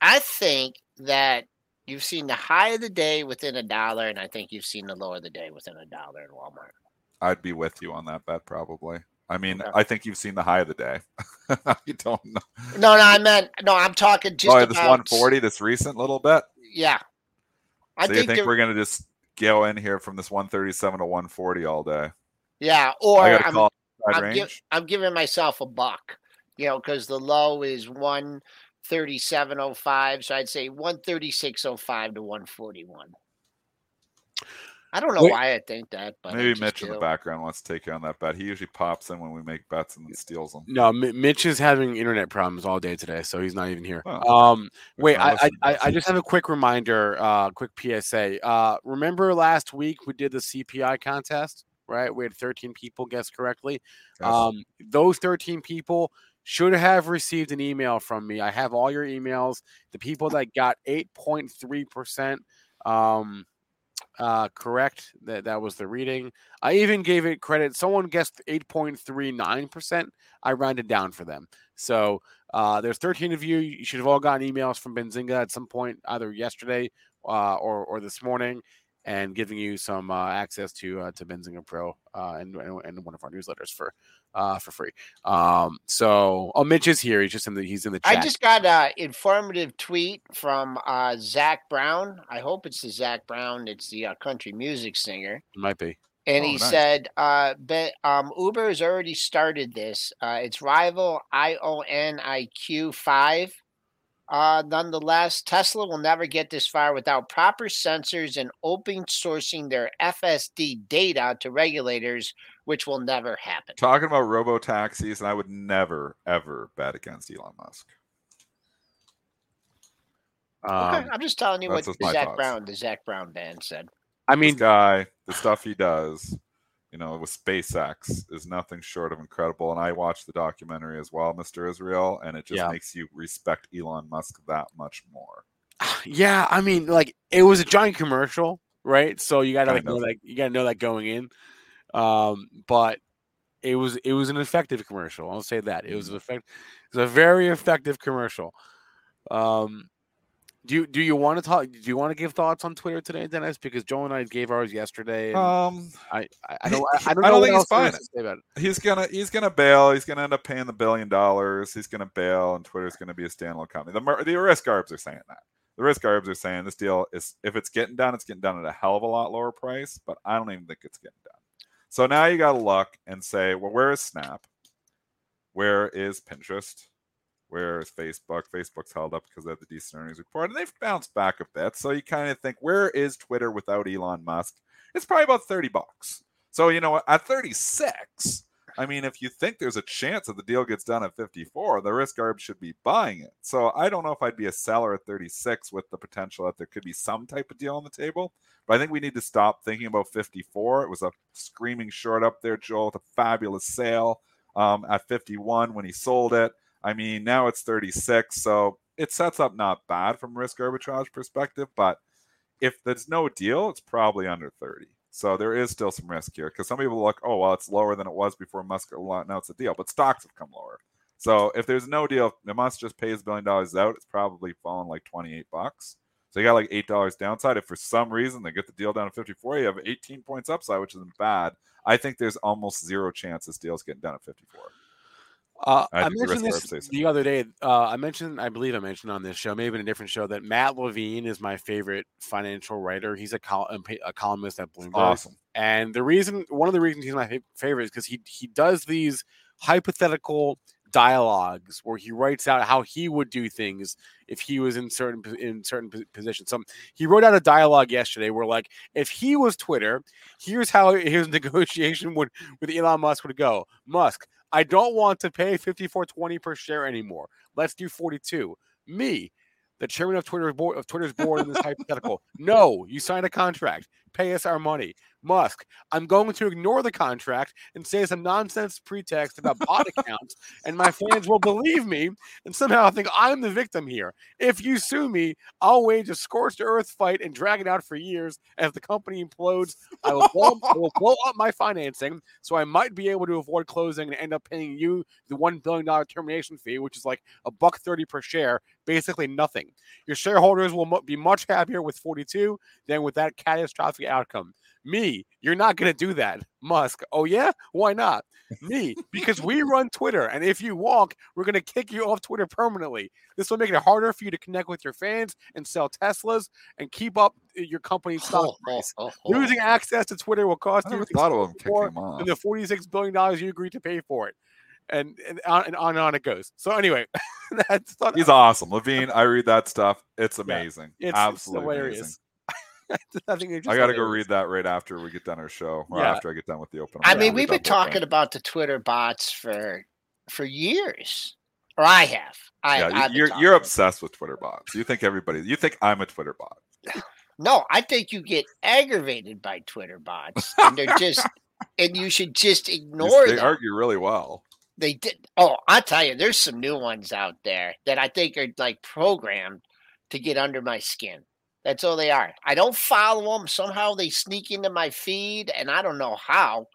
I think that you've seen the high of the day within a dollar, and I think you've seen the low of the day within a dollar in Walmart. I'd be with you on that bet probably. I mean, okay. I think you've seen the high of the day. you don't know. No, no, I meant no. I'm talking just oh, about this 140, this recent little bit. Yeah, I so think you think we're gonna just go in here from this 137 to 140 all day? Yeah, or I'm, I'm, give, I'm giving myself a buck, you know, because the low is one 3705. So I'd say 13605 to 141. I don't know Wait, why I think that, but maybe Mitch do. in the background wants to take you on that bet. He usually pops in when we make bets and then steals them. No, Mitch is having internet problems all day today, so he's not even here. Oh, um, wait, I, I, I, just have a quick reminder, uh, quick PSA. Uh, remember last week we did the CPI contest, right? We had 13 people guess correctly. Yes. Um, those 13 people should have received an email from me. I have all your emails. The people that got 8.3% um, uh, correct, that, that was the reading. I even gave it credit. Someone guessed 8.39%. I rounded down for them. So uh, there's 13 of you. You should have all gotten emails from Benzinga at some point, either yesterday uh, or, or this morning and giving you some uh, access to uh, to Benzinga Pro uh, and, and one of our newsletters for uh, for free. Um, so, oh, Mitch is here. He's just in the he's in the. Chat. I just got an informative tweet from uh, Zach Brown. I hope it's the Zach Brown. It's the uh, country music singer. It might be. And oh, he nice. said, uh, but, um, Uber has already started this. Uh, its rival IONIQ 5 uh, nonetheless, Tesla will never get this far without proper sensors and open sourcing their FSD data to regulators, which will never happen. Talking about robo taxis, and I would never, ever bet against Elon Musk. Okay, um, I'm just telling you what Zach thoughts. Brown, the Zac Brown band said. I mean, this guy, the stuff he does, you know, with SpaceX is nothing short of incredible. And I watched the documentary as well, Mr. Israel, and it just yeah. makes you respect Elon Musk that much more. Yeah, I mean, like it was a giant commercial, right? So you gotta like know that you gotta know that going in. Um, but it was it was an effective commercial. I'll say that it was Mm-hmm. effect. It was a very effective commercial. Um, do you do you want to talk? Do you want to give thoughts on Twitter today, Dennis? Because Joe and I gave ours yesterday. Um, I, I don't I, I don't I know don't what think he's else there buying is to say about it. he's gonna he's gonna bail. He's gonna end up paying the billion dollars. He's gonna bail, and Twitter's gonna be a standalone company. The the risk arbs are saying that. The risk arbs are saying this deal is if it's getting done, it's getting done at a hell of a lot lower price. But I don't even think it's getting done. So now you got to look and say, well, where is Snap? Where is Pinterest? Where is Facebook? Facebook's held up because they have the decent earnings report, and they've bounced back a bit. So you kind of think, where is Twitter without Elon Musk? It's probably about thirty bucks. So you know? At thirty six, I mean, if you think there's a chance that the deal gets done at 54, the risk arb should be buying it. So I don't know if I'd be a seller at 36 with the potential that there could be some type of deal on the table. But I think we need to stop thinking about 54. It was a screaming short up there, Joel, with a fabulous sale um, at 51 when he sold it. I mean, now it's 36. So it sets up not bad from risk arbitrage perspective. But if there's no deal, it's probably under 30. So there is still some risk here because some people look, oh, well, it's lower than it was before Musk announced the deal, but stocks have come lower. So if there's no deal, if Musk just pays a billion dollars out, it's probably fallen like 28 bucks. So you got like eight dollars downside. If for some reason they get the deal down to 54, you have 18 points upside, which isn't bad. I think there's almost zero chance this deal's getting done at 54. Uh, I I, think the mentioned this arb says so. the other day. Uh, I mentioned, I believe I mentioned on this show, maybe in a different show, that Matt Levine is my favorite financial writer. He's a, col- a columnist at Bloomberg. Awesome. And the reason, one of the reasons he's my favorite is because he he does these hypothetical dialogues where he writes out how he would do things if he was in certain in certain positions. So he wrote out a dialogue yesterday where like if he was Twitter, here's how his negotiation would with Elon Musk would go. Musk, I don't want to pay 54.20 per share anymore. Let's do 42. Me, the chairman of Twitter's board of Twitter's board in this hypothetical. No, you signed a contract. Pay us our money. Musk, I'm going to ignore the contract and say some nonsense pretext about bot accounts, and my fans will believe me and somehow I think I'm the victim here. If you sue me, I'll wage a scorched earth fight and drag it out for years. And if the company implodes, I will blow, I will blow up my financing, so I might be able to avoid closing and end up paying you the one billion dollar termination fee, which is like a buck thirty per share, basically nothing. Your shareholders will be much happier with 42 than with that catastrophic outcome. Me, you're not going to do that. Musk, oh yeah? Why not? Me, because we run Twitter, and if you walk, we're going to kick you off Twitter permanently. This will make it harder for you to connect with your fans and sell Teslas and keep up uh, your company's stock Oh, oh, price. oh, oh. Losing access to Twitter will cost you thought of him than the $46 billion you agreed to pay for it. And, and, on, and on and on it goes. So, anyway, that's He's awesome. Levine, I read that stuff. It's Yeah, amazing. it's, Absolutely it's amazing. I think I got to go read that right after we get done our show, or Yeah. after I get done with the open. I mean, we've been talking about the Twitter bots for for years, or I have. I, Yeah, I've you- been you're you're obsessed with Twitter bots. You think everybody. You think I'm a Twitter bot. No, I think you get aggravated by Twitter bots, and they're just, and you should just ignore They them. argue really well. They did. Oh, I tell you, there's some new ones out there that I think are like programmed to get under my skin. That's all they are. I don't follow them. Somehow they sneak into my feed, and I don't know how.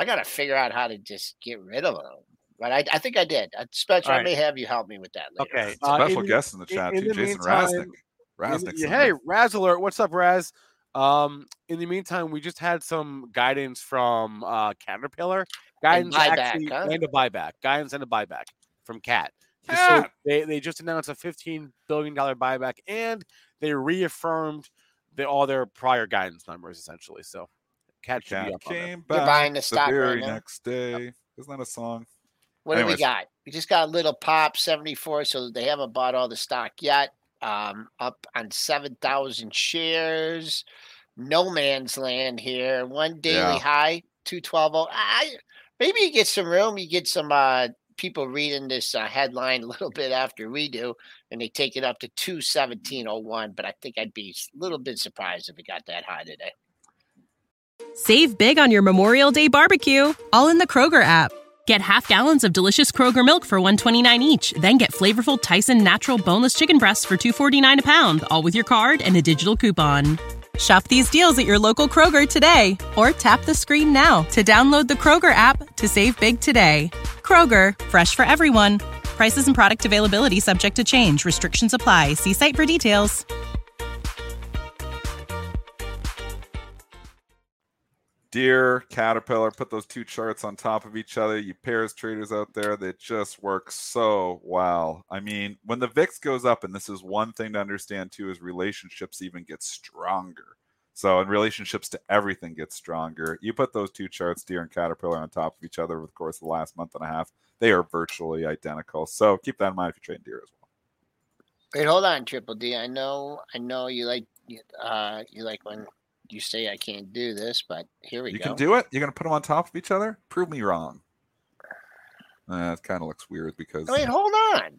I got to figure out how to just get rid of them. But I, I think I did. Uh, Spencer, All I may have you help me with that later. Okay. uh, Special in- guest in the chat in too, the Jason meantime, Rasnick. in the- Rasnick's yeah, in hey, there. Raz alert! What's up, Raz? Um, in the meantime, we just had some guidance from uh, Caterpillar. Guidance buyback, actually huh? and a buyback. Guidance and a buyback from Cat. So they, they just announced a fifteen billion dollar buyback, and they reaffirmed the, all their prior guidance numbers essentially. So Cat should be Cat up on that. came You're back buying the the stock right very now? next day. Isn't that a song? What do we got? We just got a little pop 74, so they haven't bought all the stock yet. Um, up on 7,000 shares. No man's land here. One daily Yeah. high, 212. I maybe you get some room. You get some uh, people reading this uh, headline a little bit after we do, and they take it up to 217.01. But I think I'd be a little bit surprised if it got that high today. Save big on your Memorial Day barbecue, all in the Kroger app. Get half gallons of delicious Kroger milk for 129 each, then get flavorful Tyson natural boneless chicken breasts for 249 a pound, all with your card and a digital coupon. Shop these deals at your local Kroger today or tap the screen now to download the Kroger app to save big today. Kroger, fresh for everyone. Prices and product availability subject to change. Restrictions apply. See site for details. Deere, Caterpillar, put those two charts on top of each other. You pairs traders out there, they just work so well. I mean, when the VIX goes up, and this is one thing to understand too, is relationships even get stronger. So, in relationships to everything gets stronger. You put those two charts, Deere and Caterpillar, on top of each other over the course of the last month and a half, they are virtually identical. So, keep that in mind if you trade Deere as well. Wait, hold on, Triple D. I know, I know you like, uh, you like when you say I can't do this, but here we you go. You can do it. You're going to put them on top of each other? Prove me wrong. Uh, it kind of looks weird because Wait, hold on.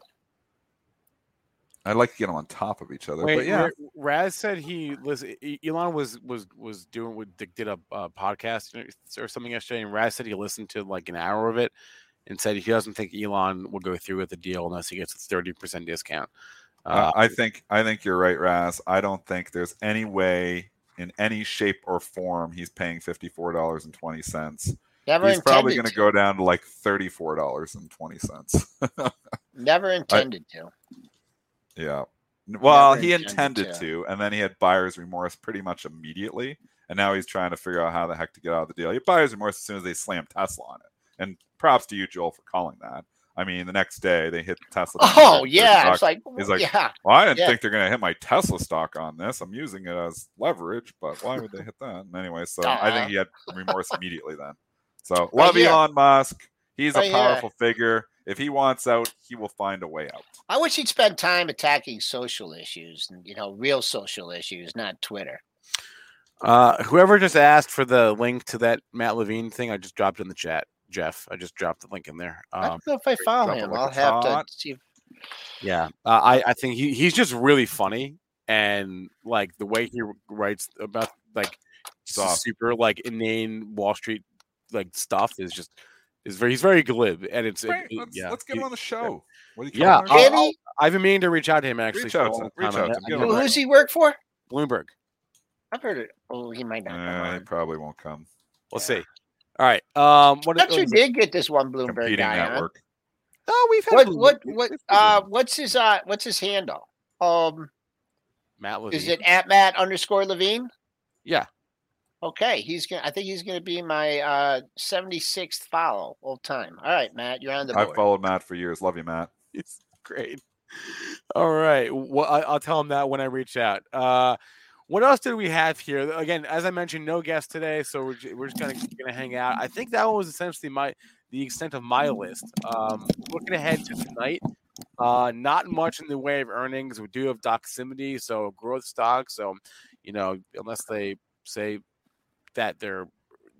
I'd like to get them on top of each other. Wait, but yeah, Raz said he listen. Elon was was was doing with did a uh, podcast or something yesterday, and Raz said he listened to like an hour of it, and said he doesn't think Elon will go through with the deal unless he gets a thirty percent discount. Uh, I think I think you're right, Raz. I don't think there's any way in any shape or form he's paying fifty four dollars and twenty cents. Never He's probably going to go down to like thirty four dollars and twenty cents. Never intended to. Yeah. Well, he intended intended to. and then he had buyer's remorse pretty much immediately, and now he's trying to figure out how the heck to get out of the deal. He buyer's remorse as soon as they slammed Tesla on it, and props to you, Joel, for calling that. I mean, the next day they hit Tesla. Oh yeah, it's like, He's like, yeah, Well, I didn't Yeah. think they're going to hit my Tesla stock on this. I'm using it as leverage, but why would they hit that? And anyway, so I think he had remorse immediately then. So love here. Elon Musk. He's Right a here. powerful figure. If he wants out, he will find a way out. I wish he'd spend time attacking social issues and you know real social issues, not Twitter. Uh, whoever just asked for the link to that Matt Levine thing, I just dropped in the chat. Jeff, I just dropped the link in there. I Um, don't know if I follow him. I'll it's have to see. If, Yeah, uh, I I think he he's just really funny and like the way he writes about like super like inane Wall Street like stuff is just is very he's very glib and it's it- Great. it- let's, yeah let's get him on the show. What you Yeah, call him? I'll, i've been meaning to reach out to him actually. Reach out to him, reach out to him, I give know him a that- Who's he work for? Bloomberg. I've heard it. Oh, he might not. come Eh, he probably won't come. We'll see. All right. Um, what, But what you is it? did get this one Bloomberg Competing guy on. network. Oh, we've had What Bloomberg. what what uh what's his uh what's his handle? Um Matt Levine? is it at Matt underscore Levine? Yeah. Okay, he's gonna I think he's gonna be my uh 76th follow all time. All right, Matt, you're on the Board. I've followed Matt for years. Love you, Matt. It's great. All right. Well, I, I'll tell him that when I reach out. Uh, what else did we have here? Again, as I mentioned, no guests today, so we're, we're just gonna gonna hang out. I think that one was essentially my the extent of my list. Um, looking ahead to tonight, uh, not much in the way of earnings. We do have Doximity, so growth stock. So, you know, unless they say that they're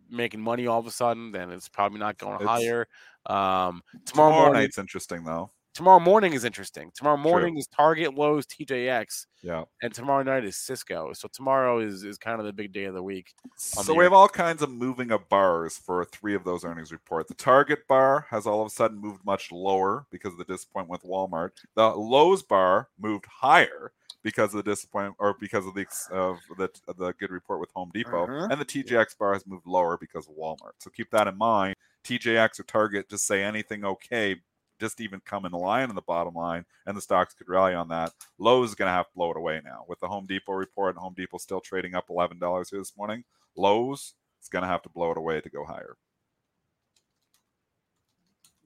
making money all of a sudden, then it's probably not going It's- higher. Um, tomorrow, Tomorrow morning, night's interesting though. tomorrow morning is interesting. Tomorrow morning is Target, Lowe's, TJX, Yeah. and tomorrow night is Cisco. So tomorrow is is kind of the big day of the week. So the we have all kinds of moving of bars for three of those earnings report. The Target bar has all of a sudden moved much lower because of the disappointment with Walmart. The Lowe's bar moved higher because of the disappointment or because of the of the the good report with Home Depot, Mhm. and the TJX bar has moved lower because of Walmart. So keep that in mind. TJX or Target just say anything okay, just even come in line on the bottom line, and the stocks could rally on that. Lowe's is going to have to blow it away now with the Home Depot report. and Home Depot still trading up eleven dollars here this morning. Lowe's is going to have to blow it away to go higher.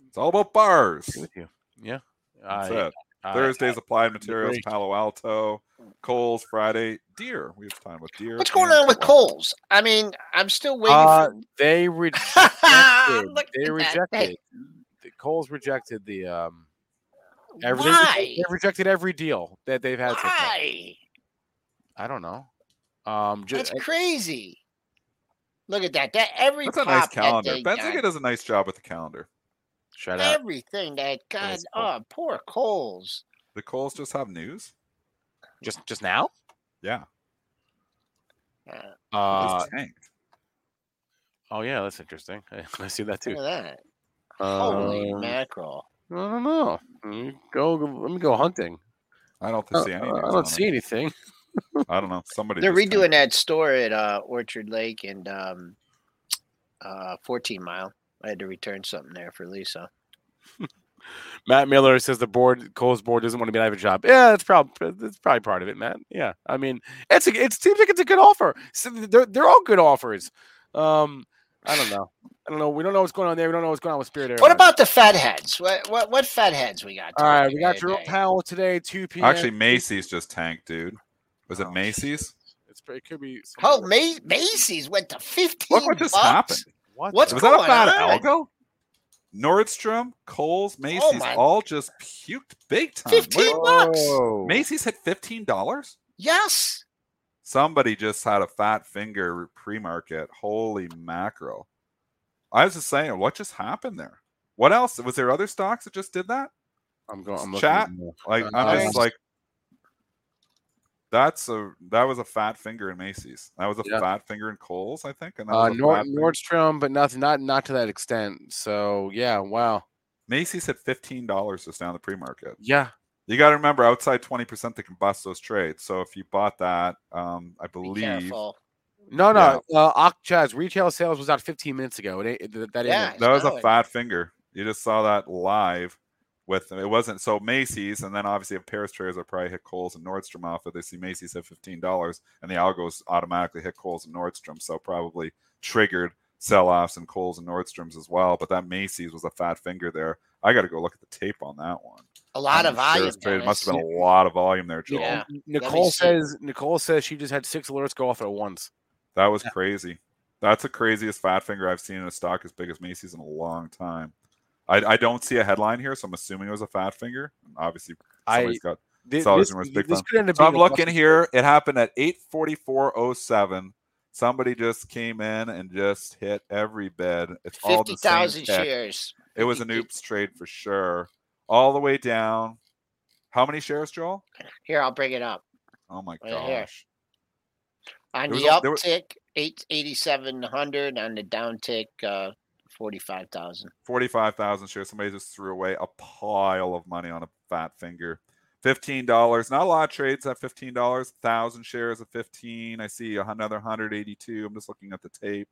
It's all about bars. Agree with you. Yeah. That's I- it. I- Thursday's applied materials, agree. Palo Alto, Kohl's, Friday, Deere. We have time with Deere. What's going on with Kohl's. Kohl's? I mean, I'm still waiting Uh, for they rejected. They rejected. The Kohl's rejected the um. Everything. Why? They rejected every deal that they've had. Why? I don't know. Um, That's just crazy. Look at that. That every That's a nice pop that calendar. they Benzinga does a nice job with the calendar. Shut up. everything that God. Oh, poor Kohl's. The Kohl's just have news. Just just now. Yeah, Uh, Uh, oh yeah, that's interesting. I see that look too. at that. Holy Um, mackerel. I don't know. Go, let me go hunting. I don't see any. I don't see it. anything. I don't know. Somebody They're just redoing that store at uh, Orchard Lake and um, uh, 14 Mile. I had to return something there for Lisa. Matt Miller says the board, Kohl's board doesn't want to be out of a job. Yeah, that's probably that's probably part of it, Matt. Yeah, I mean, it's a, it seems like it's a good offer. So they're they're all good offers. Um, I don't know. I don't know. We don't know what's going on there. We don't know what's going on with Spirit Airlines. What about the Fed heads? What what what Fed heads we got? All right, we got today? Jerome Powell today, two p.m. Actually, Macy's just tanked, dude. Was it Oh, Macy's? It's it could be. Oh, Macy's went to 15 Look what just bucks? happened. What? what's Was that a going bad on? algo? Nordstrom, Kohl's, Macy's oh all just puked big time. 15 What- bucks. Macy's hit fifteen dollars. Yes. Somebody just had a fat finger pre-market. Holy mackerel! I was just saying, what just happened there? What else? Was there other stocks that just did that? I'm going. I'm Chat? at. Like Uh, I'm just like, that's a that was a fat finger in Macy's. That was a Yeah. fat finger in Kohl's, I think. And that Uh, Nord, Nordstrom, but nothing, not not to that extent. So yeah, wow, Macy's hit fifteen dollars just down the pre-market. yeah, You got to remember, outside twenty percent, they can bust those trades. So if you bought that, um, I believe careful. no, no. Uh, Ak- Chaz, retail sales was out 15 minutes ago. It, ain't- that, that Yeah. that was a fat finger. You just saw that live. With it wasn't so Macy's, and then obviously if pairs traders are probably hit Kohl's and Nordstrom off it. They see Macy's at fifteen dollars, and the algos automatically hit Kohl's and Nordstrom, so probably triggered sell-offs in Kohl's and Nordstrom's as well. But that Macy's was a fat finger there. I got to go look at the tape on that one. A lot How of many volume. traded? Must have been a lot of volume there, Joel. Yeah. Nicole see. says Nicole says she just had six alerts go off at once. That was crazy. That's the craziest fat finger I've seen in a stock as big as Macy's in a long time. I, I don't see a headline here, so I'm assuming it was a fat finger. Obviously, I somebody's got. thi- Sellers this, big this could end up So I'm being a looking here. It happened at 8:44:07. Somebody just came in and just hit every bid. It's all the 50,000 shares. It was an 50 oops trade for sure. All the way down. How many shares, Joel? Here, I'll bring it up. Oh my Right here. gosh. On There the was was- uptick, eight eighty seven hundred. On the downtick, uh, forty five thousand. 45,000 shares. Somebody just threw away a pile of money on a fat finger. $15. Not a lot of trades at $15. 1,000 shares at 15. I see another 182. I'm just looking at the tape.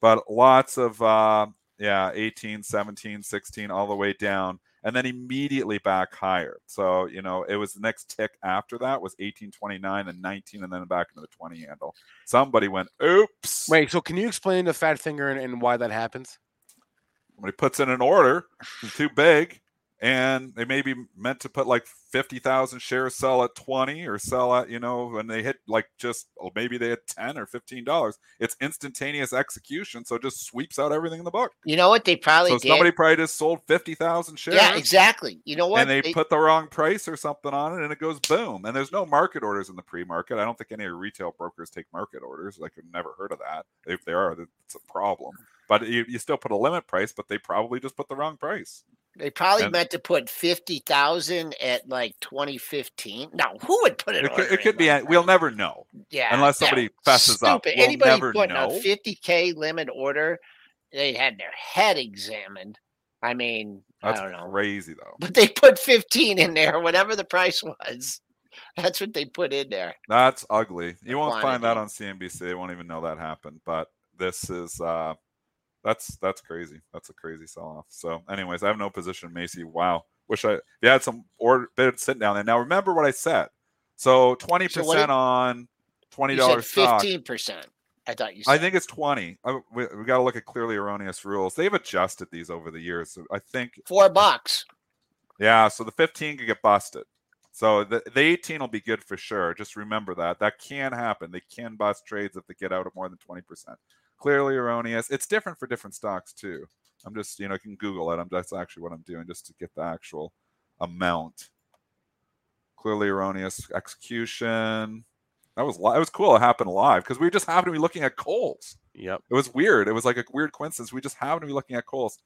But lots of, uh, yeah, 18, 17, 16, all the way down. And then immediately back higher. So, you know, it was the next tick after that was 1829 and 19, and then back into the 20 handle. Somebody went, oops. Wait, so can you explain the fat finger and, and why that happens? when he puts in an order too big and they may be meant to put like 50,000 shares sell at 20 or sell at you know when they hit like just oh, maybe they had 10 or 15 dollars. It's instantaneous execution so it just sweeps out everything in the book. You know what they probably so did? somebody probably just sold 50,000 shares. Yeah, exactly. You know what? and they, put the wrong price or something on it and it goes boom. And there's no market orders in the pre-market. I don't think any retail brokers take market orders. Like i've never heard of that. If they are it's a problem. But you, you still put a limit price but they probably just put the wrong price They probably And- meant to put fifty thousand at like twenty fifteen. Now, who would put it? It could, it could be. We'll never know. yeah, unless somebody fesses up. stupid. We'll Anybody never putting know. a fifty k limit order, they had their head examined. I mean, That's I don't know, crazy though. but they put fifteen in there, whatever the price was. That's what they put in there. That's ugly. You won't find that on CNBC. They won't even know that happened. But this is uh that's that's crazy. That's a crazy sell off. So, anyways, I have no position Macy. Wow. Wish I you had some order bid sitting down there. Now remember what I said. So twenty so percent on twenty dollars fifteen percent. I thought you said. I think it's twenty. I, we, we got to look at clearly erroneous rules. They've adjusted these over the years. So I think four bucks. Yeah, so the 15 could get busted. So the, the 18 will be good for sure. Just remember that. That can happen. They can bust trades if they get out of more than 20%. Clearly erroneous. It's different for different stocks too. I'm just, you know, you can Google it. I'm that's actually what I'm doing just to get the actual amount. Clearly erroneous execution. That was li- it was cool. It happened live because we just happened to be looking at Kohl's. Yep. It was weird. It was like a weird coincidence. We just happened to be looking at Kohl's.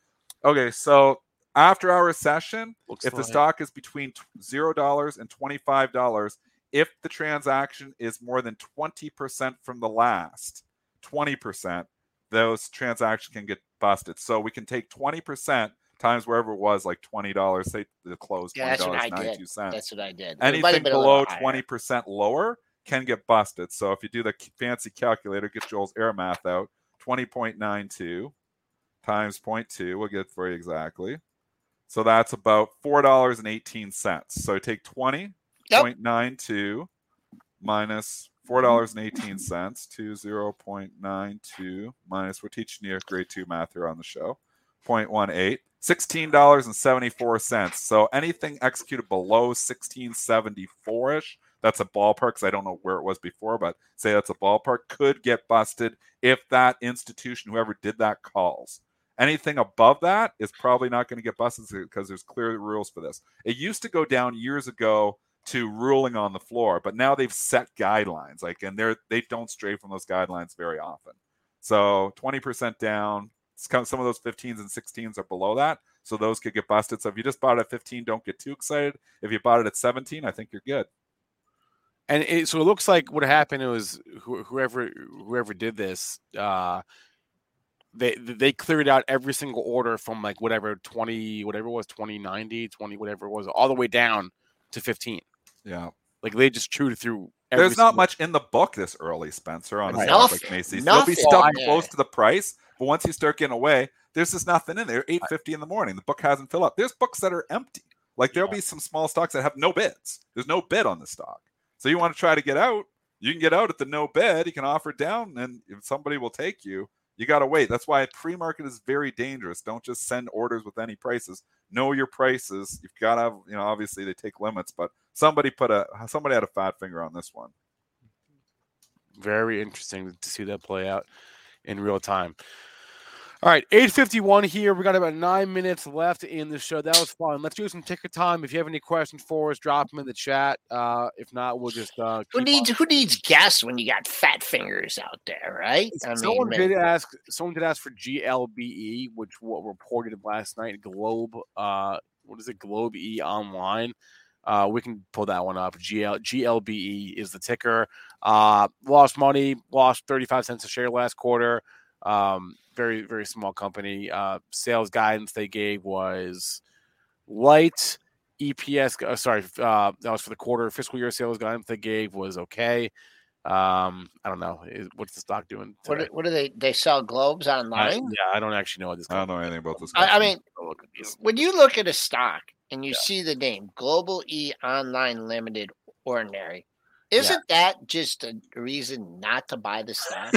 Okay, so after our session, Looks if the stock is between zero dollars and twenty-five dollars, if the transaction is more than twenty percent from the last twenty percent, those transactions can get busted. So we can take twenty percent times wherever it was, like twenty dollars. Say the close Yeah, twenty that's what dollars I did. ninety-two cents. That's what I did. It might have Anything been a little below twenty percent lower can get busted. So if you do the fancy calculator, get Joel's air math out 20.92 times 0.2, we'll get for you exactly. So that's about $4.18. So take 20.92 yep. minus $4.18 to 0.92 minus, we're teaching you grade two math here on the show, 0.18. $16.74. So anything executed below 1674 ish, that's a ballpark because I don't know where it was before, but say that's a ballpark, could get busted if that institution, whoever did that, calls. Anything above that is probably not going to get busted because there's clear rules for this. It used to go down years ago to ruling on the floor, but now they've set guidelines, like, and they're they don't stray from those guidelines very often. So 20% down, some of those 15s and 16s are below that. So those could get busted. So if you just bought it at 15, don't get too excited. If you bought it at 17, I think you're good. And it, so it looks like what happened was whoever whoever did this, uh, they they cleared out every single order from like whatever 20 whatever was 2090 20 whatever it was all the way down to 15 yeah. Like they just chewed through there's not much in the book this early spencer on a like macy's there'll be stuff close to the price but once you start getting away there's just nothing in there. 8.50 in the morning the book hasn't filled up. There's books that are empty. Like there'll yeah. be some small stocks that have no bids. There's no bid on the stock. So you want to try to get out? You can get out at the no bid. You can offer down and if somebody will take you. You got to wait. That's why pre-market is very dangerous. Don't just send orders with any prices. Know your prices. You've got to have, you know, obviously they take limits, but somebody put a somebody had a fat finger on this one. Very interesting to see that play out in real time. All right, 851 here. We got about nine minutes left in the show. That was fun. Let's do some ticker time. If you have any questions for us, drop them in the chat. Uh, if not, we'll just uh, who needs on. who needs guests when you got fat fingers out there, right? I someone mean, did ask. Someone did ask for GLBE, which what reported last night. Globe. Uh, what is it? Globe E online. Uh, we can pull that one up. GL GLBE is the ticker. Uh, lost money. Lost 35 cents a share last quarter. Um, very very small company. Uh, sales guidance they gave was light. EPS, uh, sorry, uh, that was for the quarter. Fiscal year sales guidance they gave was okay. Um, I don't know. Is, what's the stock doing? What, what do they? They sell globes online? I, yeah, I don't actually know what this. I don't know anything about this. I, I, mean, when you look at a stock and you yeah. see the name Global E Online Limited Ordinary, isn't yeah. that just a reason not to buy the stock?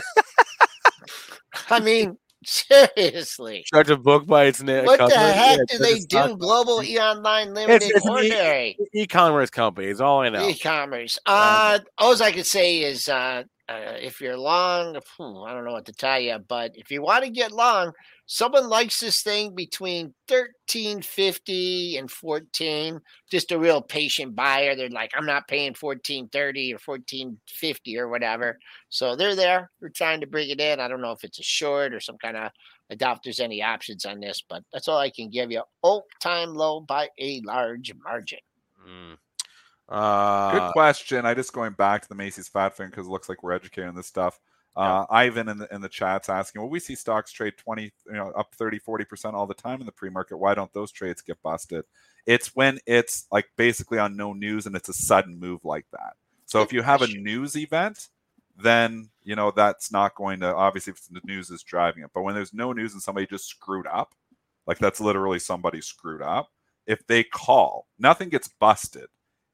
I mean, seriously. Start a book by its name. What the heck yeah, do they do? Global E Online Limited it's, it's Ordinary. E- commerce company is all I know. E-commerce. Uh, all I can say is, uh, uh, if you're long, I don't know what to tell you, but if you want to get long, someone likes this thing between 1350 and 14 just a real patient buyer. They're like i'm not paying 1430 or 1450 or whatever. So they're there we're trying to bring it in. I don't know if it's a short or some kind of i doubt there's any options on this but that's all i can give you. All time low by a large margin. Mm. uh, good question. I just going back to the macy's fat thing because it looks like we're educating this stuff uh, Ivan in the in the chat's asking, well, we see stocks trade 20, you know, up 30, 40% all the time in the pre-market. Why don't those trades get busted? It's when it's like basically on no news and it's a sudden move like that. So if you have a news event, then you know that's not going to obviously if the news is driving it. But when there's no news and somebody just screwed up, like that's literally somebody screwed up. If they call, nothing gets busted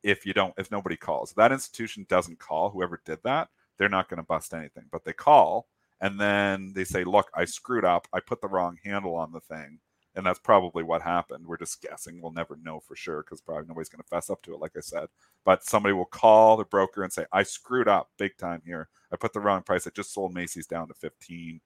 if you don't if nobody calls. That institution doesn't call whoever did that they're not going to bust anything. But they call and then they say, look, I screwed up. I put the wrong handle on the thing. And that's probably what happened. We're just guessing. We'll never know for sure because probably nobody's going to fess up to it, like I said. But somebody will call the broker and say, I screwed up big time here. I put the wrong price. I just sold Macy's down to 15.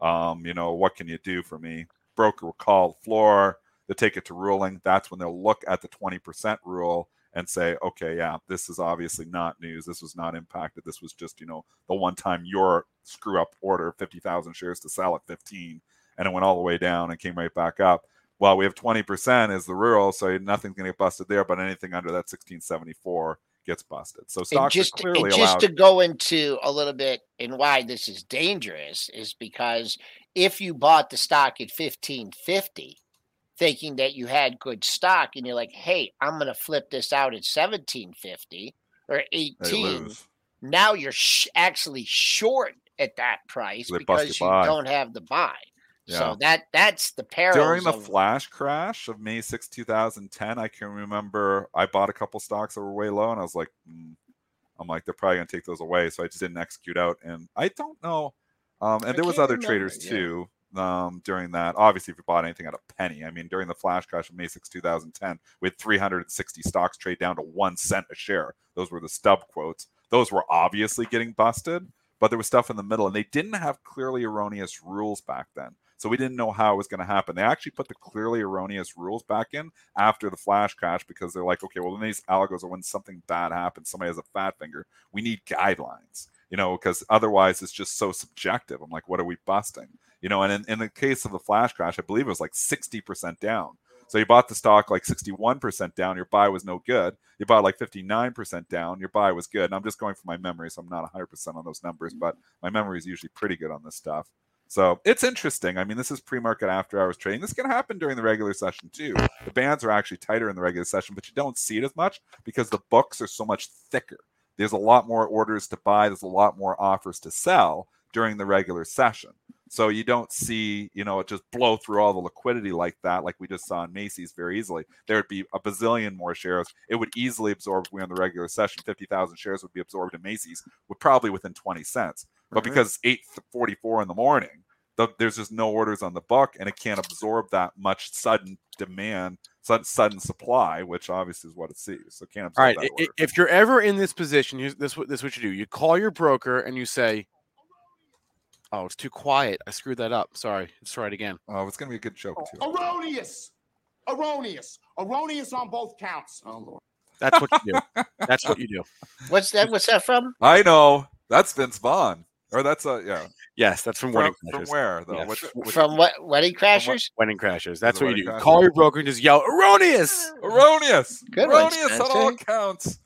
Um, you know, what can you do for me? Broker will call the floor. They take it to ruling. That's when they'll look at the 20% rule and say, okay, yeah, this is obviously not news. This was not impacted. This was just, you know, the one time your screw up order 50,000 shares to sell at 15 and it went all the way down and came right back up. Well, we have 20% is the rural, so nothing's going to get busted there, but anything under that 1674 gets busted. So stocks just, are clearly just allowed. to go into a little bit and why this is dangerous is because if you bought the stock at 1550 thinking that you had good stock and you're like, hey, I'm going to flip this out at 1750 or 18. Now you're sh- actually short at that price They because you buy. don't have the buy. Yeah. So that that's the perils during the of- flash crash of May 6, 2010, I can remember I bought a couple stocks that were way low, and I was like, "Hmm." I'm like, they're probably gonna take those away, so I just didn't execute out. And I don't know. Um, and I there was other remember, traders yeah. too um, during that. Obviously, if you bought anything at a penny, I mean, during the flash crash of May 6, 2010, we had 360 stocks trade down to one cent a share. Those were the stub quotes. Those were obviously getting busted, but there was stuff in the middle, and they didn't have clearly erroneous rules back then. So we didn't know how it was going to happen. They actually put the clearly erroneous rules back in after the flash crash because they're like, okay, well, when these algos or when something bad happens, somebody has a fat finger, we need guidelines, you know, because otherwise it's just so subjective. I'm like, what are we busting? You know, and in, in the case of the flash crash, I believe it was like 60% down. So you bought the stock like 61% down, your buy was no good. You bought like 59% down, your buy was good. And I'm just going from my memory, so I'm not 100% on those numbers, mm. but my memory is usually pretty good on this stuff. So it's interesting. I mean, this is pre-market after hours trading. This can happen during the regular session too. The bands are actually tighter in the regular session, but you don't see it as much because the books are so much thicker. There's a lot more orders to buy. There's a lot more offers to sell during the regular session. So you don't see, you know, it just blow through all the liquidity like that, like we just saw in Macy's very easily. There would be a bazillion more shares. It would easily absorb. if We on the regular session, fifty thousand shares would be absorbed in Macy's, would probably within twenty cents. But Mhm. because eight forty four in the morning, the, there's just no orders on the book, and it can't absorb that much sudden demand, sudden, sudden supply, which obviously is what it sees. So it can't absorb All right. that i- i- order. If you're ever in this position, here's this what this what you do. You call your broker and you say, "Oh, it's too quiet. I screwed that up. Sorry. Let's try it again." Oh, it's gonna be a good joke too. Oh, erroneous. Erroneous. Erroneous on both counts. Oh, Lord. That's what you do. That's what you do. what's that? What's that from? I know that's Vince Vaughn, or that's a yeah. Yes, that's from From, Wedding from where though? Yes. Which, which, From what? Wedding Crashers. Wedding Crashers. That's what you do. Crashers? Call your broker and just yell erroneous. erroneous, Good one, erroneous on all Spencer. counts.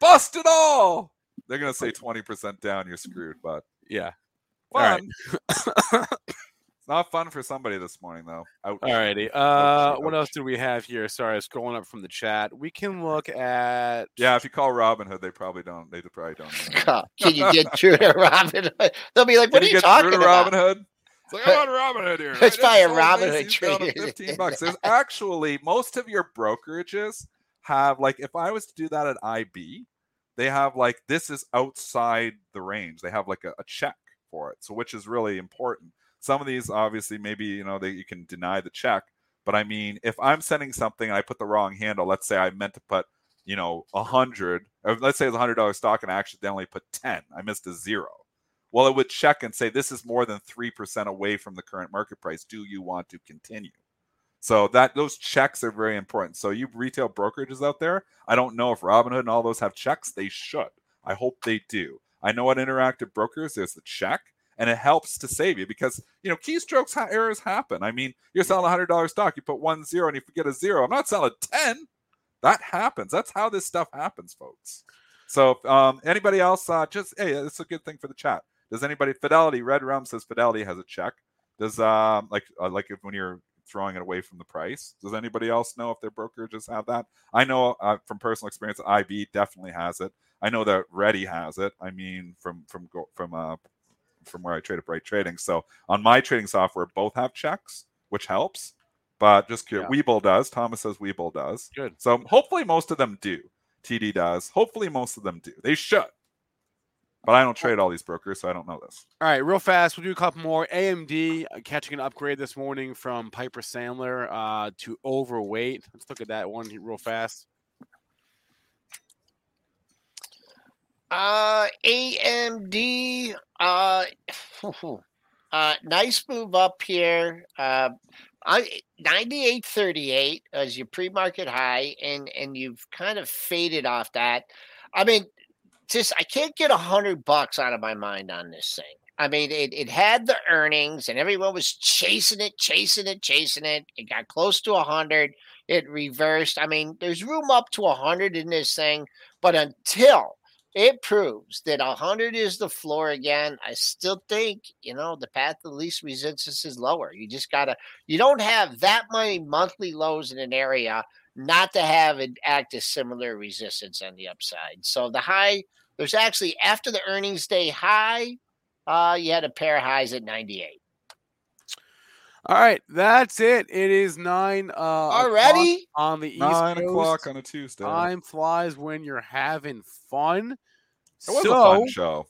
Bust it all. They're gonna say twenty percent down. You're screwed, but Yeah. All right. fun. it's not fun for somebody this morning though. Ouch. All righty. Uh, shit, what else do we have here? Sorry, scrolling up from the chat. We can look at. Yeah, if you call Robinhood, they probably don't. They probably don't. God, Can you get through to Robin? Hood? They'll be like, "What Can are you get talking through to about?" Robinhood? It's like I'm on Robinhood here. Let's I buy a just sold Robinhood Macy's down to trader. Fifteen bucks. There's actually most of your brokerages have like if I was to do that at IB, they have like this is outside the range. They have like a, a check for it, so which is really important. Some of these obviously maybe you know that you can deny the check, but I mean if I'm sending something and I put the wrong handle, let's say I meant to put you know a hundred, let's say it's a hundred dollar stock and I accidentally put ten, I missed a zero. Well, it would check and say this is more than three percent away from the current market price. Do you want to continue? So that those checks are very important. So you retail brokerages out there, I don't know if Robinhood and all those have checks. They should. I hope they do. I know at Interactive Brokers there's the check, and it helps to save you because you know keystrokes errors happen. I mean, you're selling a hundred dollar stock, you put one zero and you forget a zero. I'm not selling ten. That happens. That's how this stuff happens, folks. So um, anybody else? Uh, just hey, it's a good thing for the chat. Does anybody Fidelity Red Rum says Fidelity has a check? Does um like uh, like if when you're throwing it away from the price? Does anybody else know if their brokerages have that? I know uh, from personal experience, IB definitely has it. I know that Ready has it. I mean, from from from uh from where I trade at Bright Trading. So on my trading software, both have checks, which helps. But just curious, Webull does. Thomas says Webull does. Good. So hopefully most of them do. TD does. Hopefully most of them do. They should. But I don't trade all these brokers, so I don't know this. All right, real fast. We'll do a couple more. AMD uh, catching an upgrade this morning from Piper Sandler uh, to overweight. Let's look at that one real fast. Uh, AMD. Uh, uh, nice move up here. Uh, I ninety eight thirty eight as your pre market high, and and you've kind of faded off that. I mean, just I can't get a hundred bucks out of my mind on this thing. I mean, it, it had the earnings, and everyone was chasing it, chasing it, chasing it. It got close to a hundred. It reversed. I mean, there's room up to a hundred in this thing, but until it proves that 100 is the floor again. I still think, you know, the path of least resistance is lower. You just got to, you don't have that many monthly lows in an area not to have it act as similar resistance on the upside. So the high There's actually after the earnings day high, uh, you had a pair of highs at 98. All right, that's it. It is nine uh Already? on the East Nine Coast. o'clock on a Tuesday. Time flies when you're having fun. It was so, a fun show.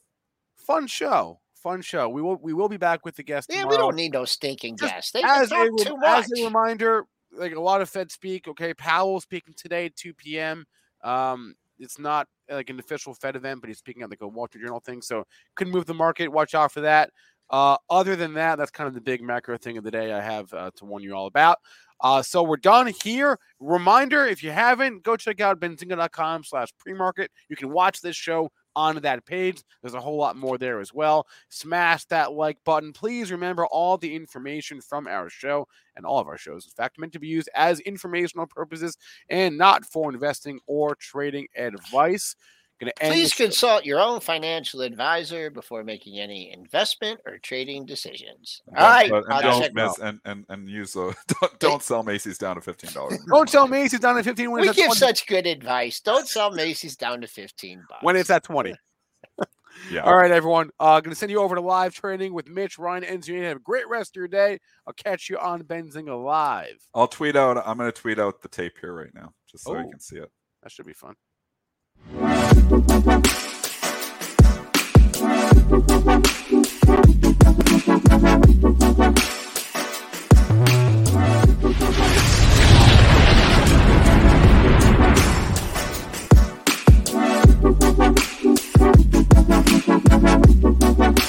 fun show. Fun show. We will we will be back with the guest Yeah, tomorrow. we don't need no stinking Just guests. They as talk a, too much. as a reminder, like a lot of Fed speak. Okay, Powell speaking today at 2 p.m. Um, it's not like an official Fed event, but he's speaking at like a Wall Street Journal thing, so could move the market. Watch out for that. Uh, other than that, that's kind of the big macro thing of the day I have uh, to warn you all about. Uh, so we're done here. Reminder: if you haven't, go check out benzinga.com slash pre-market. You can watch this show on that page. There's a whole lot more there as well. Smash that like button. Please remember all the information from our show and all of our shows, in fact, meant to be used as informational purposes and not for investing or trading advice. Gonna end Please this- consult your own financial advisor before making any investment or trading decisions. All right, don't- and I'll don't check miss and, and and use the don't, don't sell Macy's down to fifteen dollars. Don't sell Macy's down to 15 when We it's at give 20. such good advice. Don't sell Macy's down to 15 bucks. when it's at 20. Yeah. All right, everyone. Uh, going to send you over to live trading with Mitch, Ryan, and Zuni. Have a great rest of your day. I'll catch you on Benzinga Live. I'll tweet out. I'm going to tweet out the tape here right now, just so Oh. you can see it. That should be fun. Thank